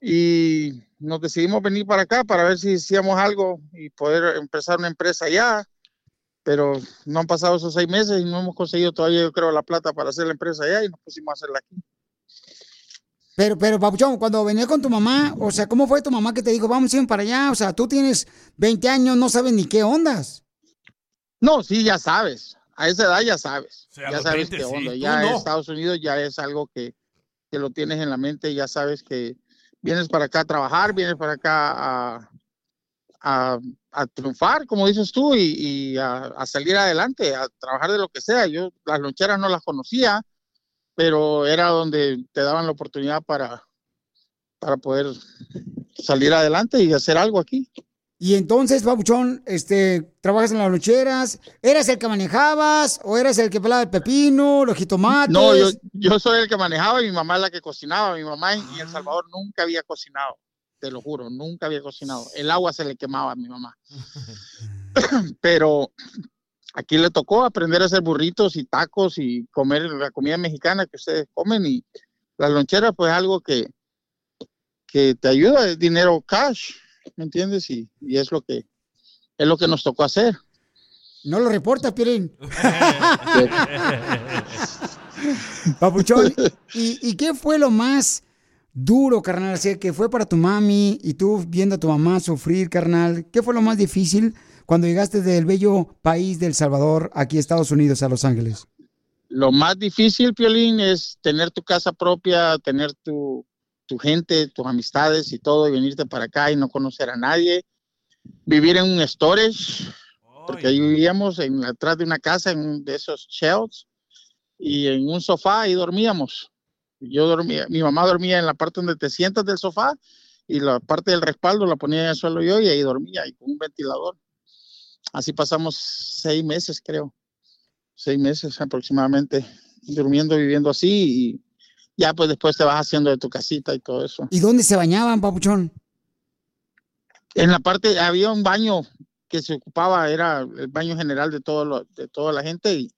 Y nos decidimos venir para acá para ver si hacíamos algo y poder empezar una empresa allá. Pero no han pasado esos seis meses y no hemos conseguido todavía, yo creo, la plata para hacer la empresa allá y nos pusimos a hacerla aquí. Pero, pero, Papuchón, cuando venías con tu mamá, o sea, ¿cómo fue tu mamá que te dijo, vamos a ir para allá? O sea, tú tienes 20 años, no sabes ni qué ondas. No, sí, ya sabes. A esa edad ya sabes. sea, ya sabes 20 qué sí, onda. Ya no. en Estados Unidos ya es algo que, que lo tienes en la mente. Ya sabes que vienes para acá a trabajar, vienes para acá a, a, a triunfar, como dices tú, y, y a, a salir adelante, a trabajar de lo que sea. Yo las loncheras no las conocía, pero era donde te daban la oportunidad para, para poder salir adelante y hacer algo aquí. Y entonces, Papuchón, este, trabajas en las loncheras, ¿eras el que manejabas o eras el que pelaba el pepino, los jitomates? No, yo, yo soy el que manejaba y mi mamá es la que cocinaba. Mi mamá en, en El Salvador nunca había cocinado, te lo juro, nunca había cocinado. El agua se le quemaba a mi mamá. Pero aquí le tocó aprender a hacer burritos y tacos y comer la comida mexicana que ustedes comen y las loncheras pues algo que, que te ayuda, es dinero cash, ¿me entiendes? Y, y es lo que es lo que nos tocó hacer. No lo reportas, Pirín. Papuchón, ¿y, y qué fue lo más duro, carnal? Sea, que fue para tu mami y tú viendo a tu mamá sufrir, carnal. ¿Qué fue lo más difícil cuando llegaste del bello país del Salvador aquí a Estados Unidos, a Los Ángeles? Lo más difícil, Piolín, es tener tu casa propia, tener tu, tu gente, tus amistades y todo, y venirte para acá y no conocer a nadie. Vivir en un storage, porque ahí vivíamos en, atrás de una casa, en un de esos shelves, y en un sofá y dormíamos. Yo dormía, mi mamá dormía en la parte donde te sientas del sofá y la parte del respaldo la ponía en el suelo yo y ahí dormía y con un ventilador. Así pasamos seis meses, creo seis meses aproximadamente durmiendo, viviendo así y ya pues después te vas haciendo de tu casita y todo eso. ¿Y dónde se bañaban, Papuchón? En la parte, había un baño que se ocupaba, era el baño general de, todo lo- de toda la gente y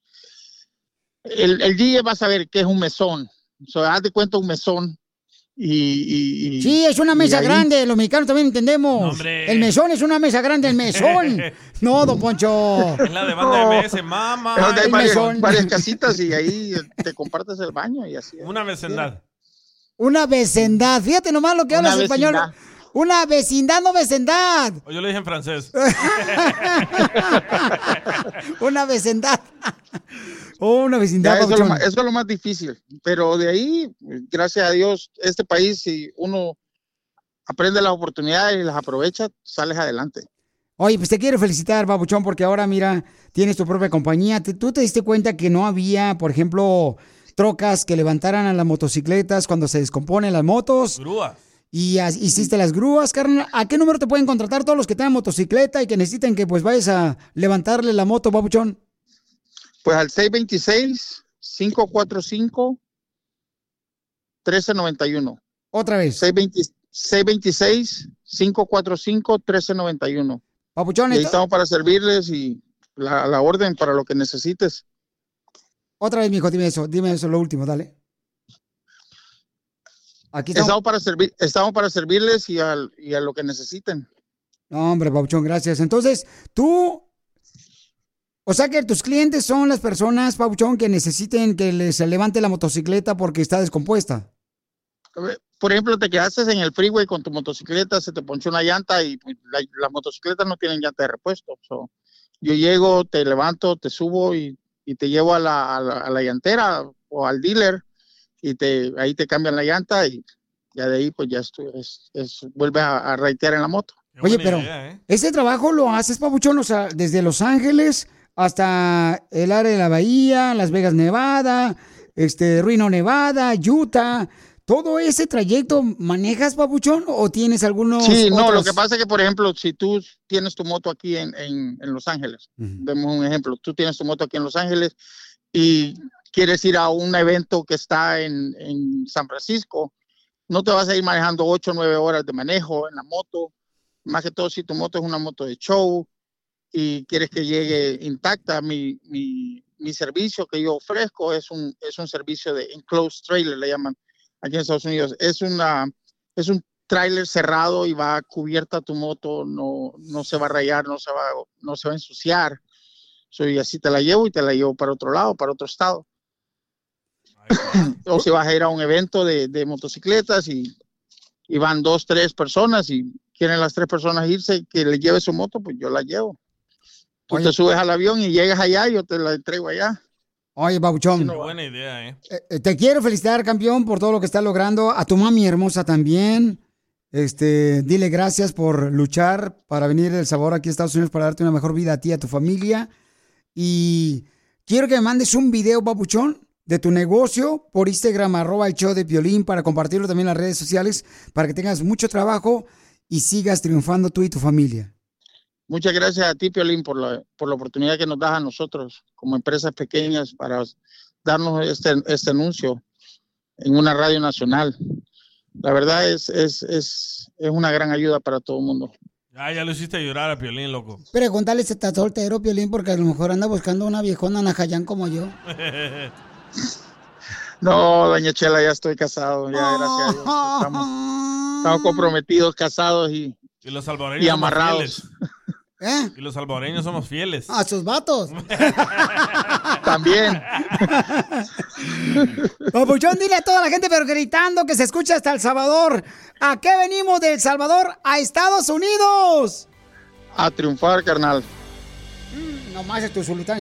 el, el DJ va a saber qué es un mesón. O sea, haz de cuenta un mesón y... y- y- Sí, es una mesa ahí- grande, los mexicanos también entendemos. el mesón es una mesa grande, el mesón. No, don Poncho. Es la de banda MS, mamá. Donde hay varias, casitas y ahí te compartes el baño y así. Una vecindad. Una vecindad. Fíjate nomás lo que Una hablas español. Una vecindad, no vecindad. Yo le dije en francés. Una vecindad. Oh, una vecindad, Ya, eso, es lo papuchón. más, eso es lo más difícil. Pero de ahí, gracias a Dios, este país, si uno aprende las oportunidades y las aprovecha, sales adelante. Oye, pues te quiero felicitar, Babuchón, porque ahora, mira, tienes tu propia compañía. ¿Tú te diste cuenta que no había, por ejemplo, trocas que levantaran a las motocicletas cuando se descomponen las motos? Grúa. Y hiciste las grúas, carnal. ¿A qué número te pueden contratar todos los que tengan motocicleta y que necesiten que pues vayas a levantarle la moto, Babuchón? Pues al 626-545-1391. Otra vez. 620 626 545-1391. Papuchón, Y ahí estamos para servirles y la, la orden para lo que necesites. Otra vez, mijo, dime eso, dime eso, lo último, dale. Aquí estamos. Estamos para, servir, estamos para servirles y, al- y a lo que necesiten. No, hombre, Papuchón, gracias. Entonces, tú, o sea que tus clientes son las personas, Papuchón, que necesiten que les levante la motocicleta porque está descompuesta. Por ejemplo, te quedaste en el freeway con tu motocicleta, se te ponchó una llanta y pues, la- las motocicletas no tienen llanta de repuesto. So, yo llego, te levanto, te subo y, y te llevo a la, a, la, a la llantera o al dealer y te, ahí te cambian la llanta y ya de ahí pues ya es, es- vuelves a, a raitear en la moto. Oye, pero ese trabajo lo haces, Papuchón, o sea, desde Los Ángeles hasta el área de la Bahía, Las Vegas, Nevada, este, Reno, Nevada, Utah. ¿Todo ese trayecto manejas, Papuchón, o tienes algunos Sí, no, lo que pasa es que, por ejemplo, si tú tienes tu moto aquí en, en- en Los Ángeles, demos un ejemplo, tú tienes tu moto aquí en Los Ángeles y quieres ir a un evento que está en, en San Francisco, no te vas a ir manejando 8 o 9 horas de manejo en la moto, más que todo si tu moto es una moto de show y quieres que llegue intacta, mi, mi, mi servicio que yo ofrezco es un, es un servicio de enclosed trailer, le llaman aquí en Estados Unidos. Es, una, es un trailer cerrado y va cubierta tu moto, no, no se va a rayar, no se va, no se va a ensuciar. So, y así te la llevo y te la llevo para otro lado, para otro estado. O si vas a ir a un evento de, de motocicletas y, y van dos, tres personas y quieren las tres personas irse, que le lleve su moto, pues yo la llevo. Tú te subes al avión y llegas allá y yo te la entrego allá. Oye, Papuchón, Qué buena idea, ¿eh? eh, te quiero felicitar, campeón, por todo lo que estás logrando. A tu mami hermosa también. Este, dile gracias por luchar para venir del sabor aquí a Estados Unidos para darte una mejor vida a ti y a tu familia. Y quiero que me mandes un video, papuchón, de tu negocio por Instagram, arroba el show de Piolín, para compartirlo también en las redes sociales, para que tengas mucho trabajo y sigas triunfando tú y tu familia. Muchas gracias a ti, Piolín, por la, por la oportunidad que nos das a nosotros como empresas pequeñas para darnos este, este anuncio en una radio nacional. La verdad es, es, es, es una gran ayuda para todo el mundo. Ya, ya lo hiciste llorar a Piolín, loco. Pregúntale si está soltero, Piolín, porque a lo mejor anda buscando una viejona Najayán como yo. No, doña Chela, ya estoy casado, ya gracias a Dios. Estamos, estamos comprometidos, casados y, Y los salvadoreños y amarrados. fieles. Y los salvadoreños somos fieles. A sus vatos. También. Papuchón, dile a toda la gente, pero gritando que se escucha hasta El Salvador. ¿A qué venimos de El Salvador a Estados Unidos? A triunfar, carnal. Nomás es tu sultán.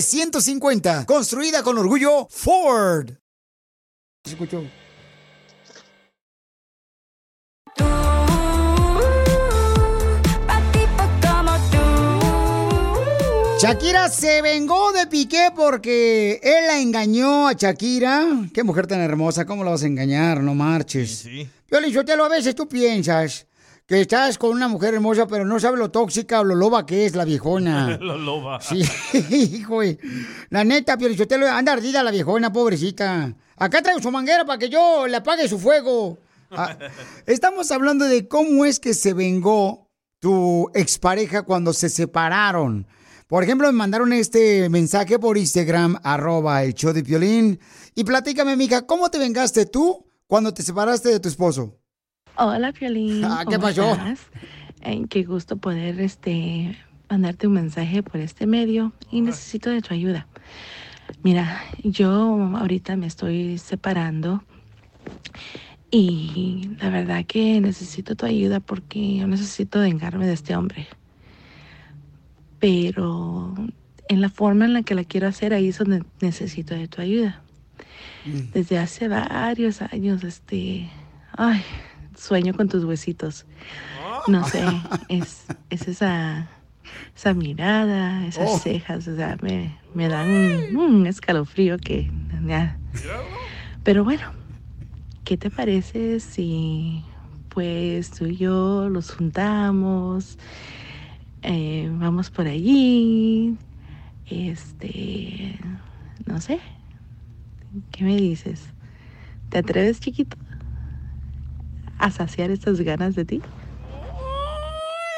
F-150. Construida con orgullo Ford. Escucho. Shakira se vengó de Piqué porque él la engañó a Shakira. Qué mujer tan hermosa, ¿cómo la vas a engañar? No marches. Sí. Piolín Sotelo, a veces tú piensas que estás con una mujer hermosa, pero no sabes lo tóxica o lo loba que es la viejona. Lo loba. Sí, hijo. güey. La neta, Piolín Sotelo, anda ardida la viejona, pobrecita. Acá traigo su manguera para que yo le apague su fuego. Ah, estamos hablando de cómo es que se vengó tu expareja cuando se separaron. Por ejemplo, me mandaron este mensaje por Instagram, arroba el show de Piolín. Y platícame, mija, ¿cómo te vengaste tú cuando te separaste de tu esposo? Hola, Piolín. Ah, ¿qué ¿cómo pasó? Eh, qué gusto poder este, mandarte un mensaje por este medio y necesito de tu ayuda. Mira, yo ahorita me estoy separando y la verdad que necesito tu ayuda porque yo necesito vengarme de este hombre. Pero en la forma en la que la quiero hacer, ahí es donde necesito de tu ayuda. Desde hace varios años, este, ay, sueño con tus huesitos. No sé, es, es esa, esa mirada, esas Oh. cejas, o sea, me, me dan un, un escalofrío que... ya. Pero bueno, ¿qué te parece si pues tú y yo los juntamos? eh, vamos por allí, este, no sé, ¿qué me dices? ¿Te atreves, chiquito, a saciar estas ganas de ti?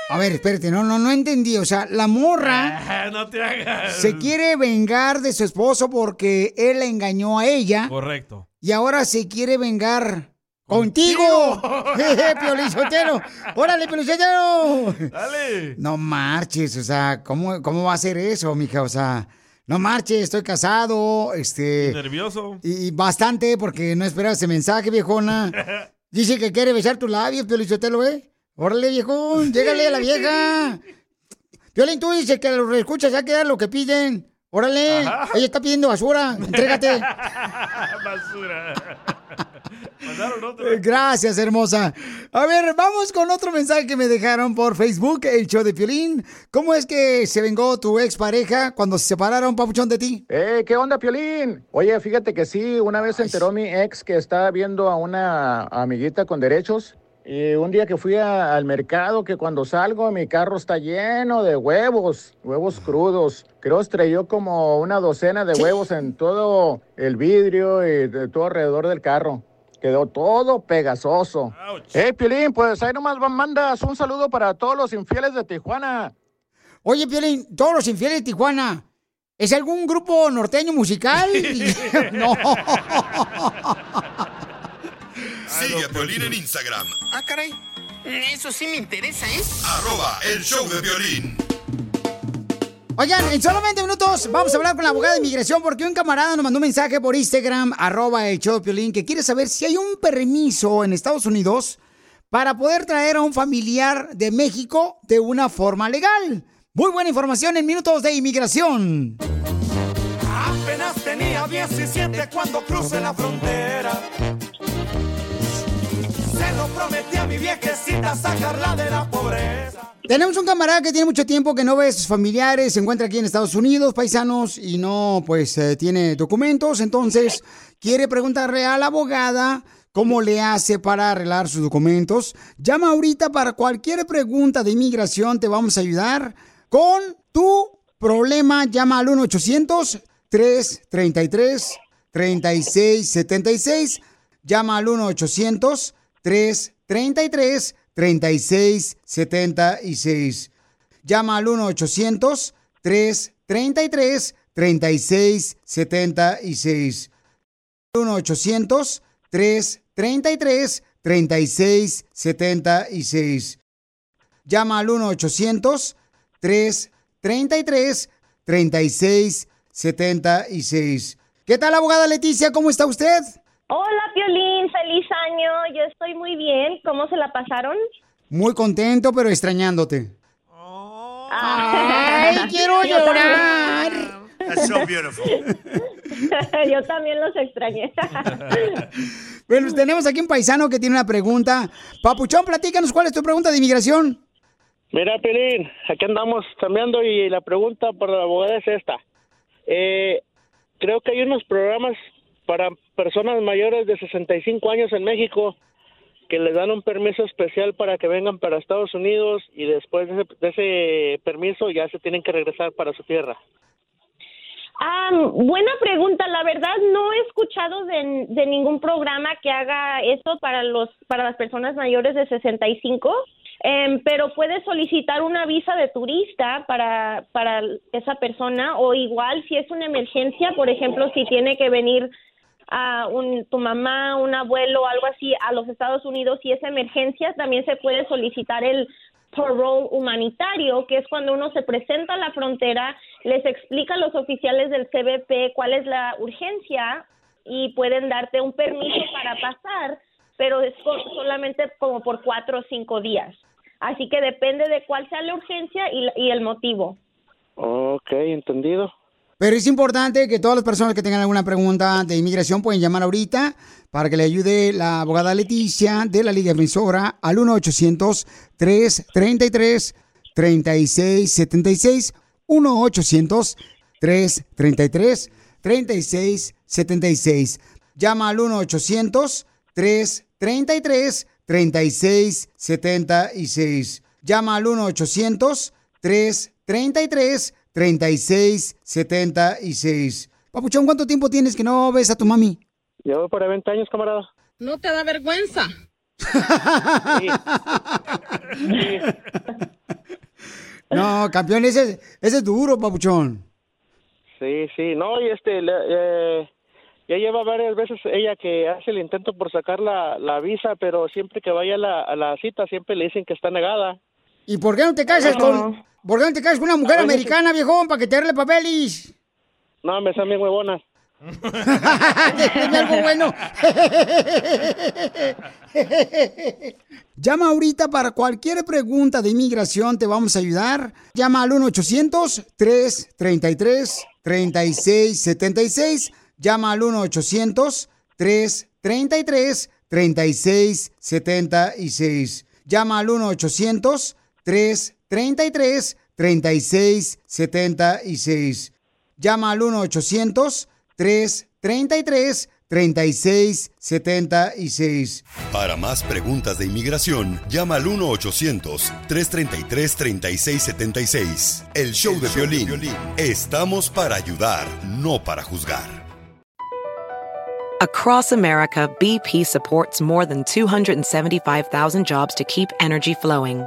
A ver, espérate, no, no, no entendí. O sea, la morra Ah, no te hagas. se quiere vengar de su esposo porque él la engañó a ella Correcto. y ahora se quiere vengar contigo. Sotelo. Órale, Piolín Sotelo. Dale. No marches, o sea, ¿cómo, ¿cómo va a ser eso, mija? O sea, no marches, estoy casado, este... Nervioso. Y bastante, porque no esperaba ese mensaje, viejona. Dice que quiere besar tus labios, Piolín Sotelo, ¿eh? Órale, viejón, llégale a la vieja. Piolín, tú dices que los escuchas ya queda lo que piden. Órale, Ajá. ella está pidiendo basura, entrégate. Basura. Mandaron otro. Eh, Gracias, hermosa. A ver, vamos con otro mensaje que me dejaron por Facebook, el show de Piolín. ¿Cómo es que se vengó tu expareja cuando se separaron, papuchón, de ti? Eh, ¿qué onda, Piolín? Oye, fíjate que sí, una vez se enteró mi ex que estaba viendo a una amiguita con derechos. Y un día que fui a- al mercado, que cuando salgo, mi carro está lleno de huevos, huevos crudos. Creo estrelló como una docena de huevos en todo el vidrio y de todo alrededor del carro. Quedó todo pegazoso. Eh, Piolín, pues ahí nomás mandas un saludo para todos los infieles de Tijuana. Oye, Piolín, todos los infieles de Tijuana, ¿es algún grupo norteño musical? no. Sigue a Piolín en Instagram, Ah, caray. Eso sí me interesa, ¿eh? arroba el show de violín. Oigan, en solamente minutos vamos a hablar con la abogada de inmigración porque un camarada nos mandó un mensaje por Instagram, arroba el show Piolín, que quiere saber si hay un permiso en Estados Unidos para poder traer a un familiar de México de una forma legal. Muy buena información en minutos de inmigración. Apenas tenía 17 cuando crucé la frontera. Se lo prometí a mi viejecita sacarla de la pobreza. Tenemos un camarada que tiene mucho tiempo que no ve a sus familiares, se encuentra aquí en Estados Unidos, paisanos, y no, pues, eh, tiene documentos, entonces quiere preguntarle a la abogada cómo le hace para arreglar sus documentos. Llama ahorita para cualquier pregunta de inmigración, te vamos a ayudar con tu problema. Llama al 1-800-333-3676. Llama al 1-800-333-3676. Llama al 1-800-333-3676. 1-800-333-3676. Llama al 1-800-333-3676. ¿Qué tal, abogada Leticia? ¿Cómo está usted? Hola, Piolín. Yo estoy muy bien. ¿Cómo se la pasaron? Muy contento, pero extrañándote. Ay, quiero Yo llorar. también. That's so beautiful. Yo también los extrañé. Bueno, pues tenemos aquí un paisano que tiene una pregunta. Papuchón, platícanos cuál es tu pregunta de inmigración. Mira, Pelín, aquí andamos cambiando y la pregunta para la abogada es esta. Eh, creo que hay unos programas para personas mayores de 65 años en México que les dan un permiso especial para que vengan para Estados Unidos y después de ese, de ese permiso ya se tienen que regresar para su tierra. Ah, buena pregunta. La verdad no he escuchado de, ningún programa que haga eso para los para las personas mayores de 65. Em, pero puedes solicitar una visa de turista para, para esa persona o igual si es una emergencia, por ejemplo, si tiene que venir a un, tu mamá, un abuelo, algo así a los Estados Unidos y es emergencia, también se puede solicitar el parole humanitario, que es cuando uno se presenta a la frontera, les explica a los oficiales del CBP cuál es la urgencia y pueden darte un permiso para pasar, pero es solamente como por cuatro o cinco días. Así que depende de cuál sea la urgencia y, y el motivo. Ok, entendido. Pero es importante que todas las personas que tengan alguna pregunta de inmigración pueden llamar ahorita para que le ayude la abogada Leticia de la Liga Defensora al 1-800-333-3676. 1-800-333-3676. Llama al 1-800-333-3676. Llama al 1-800-333-3676. Papuchón, ¿cuánto tiempo tienes que no ves a tu mami? Voy para 20 años, camarada. ¿No te da vergüenza? No, campeón, ese, ese es duro, papuchón. Sí, sí, no, y este, le- eh, ya lleva varias veces ella que hace el intento por sacar la, la visa, pero siempre que vaya a la, a la cita siempre le dicen que está negada. ¿Y por qué no te casas con, por qué no te casas con una mujer veces- americana, viejón, para que te arregle papeles? No, me están bien huevonas. Algo bueno. Llama ahorita para cualquier pregunta de inmigración, te vamos a ayudar. Llama al 1-800-333-3676. Llama al 1-800-333-3676. Llama al 1-800-333-3676. Llama al 1-800-333-3676. Para más preguntas de inmigración, llama al 1-800-333-3676. El show de violín. Estamos para ayudar, no para juzgar. Across America, BP supports more than 275,000 jobs to keep energy flowing.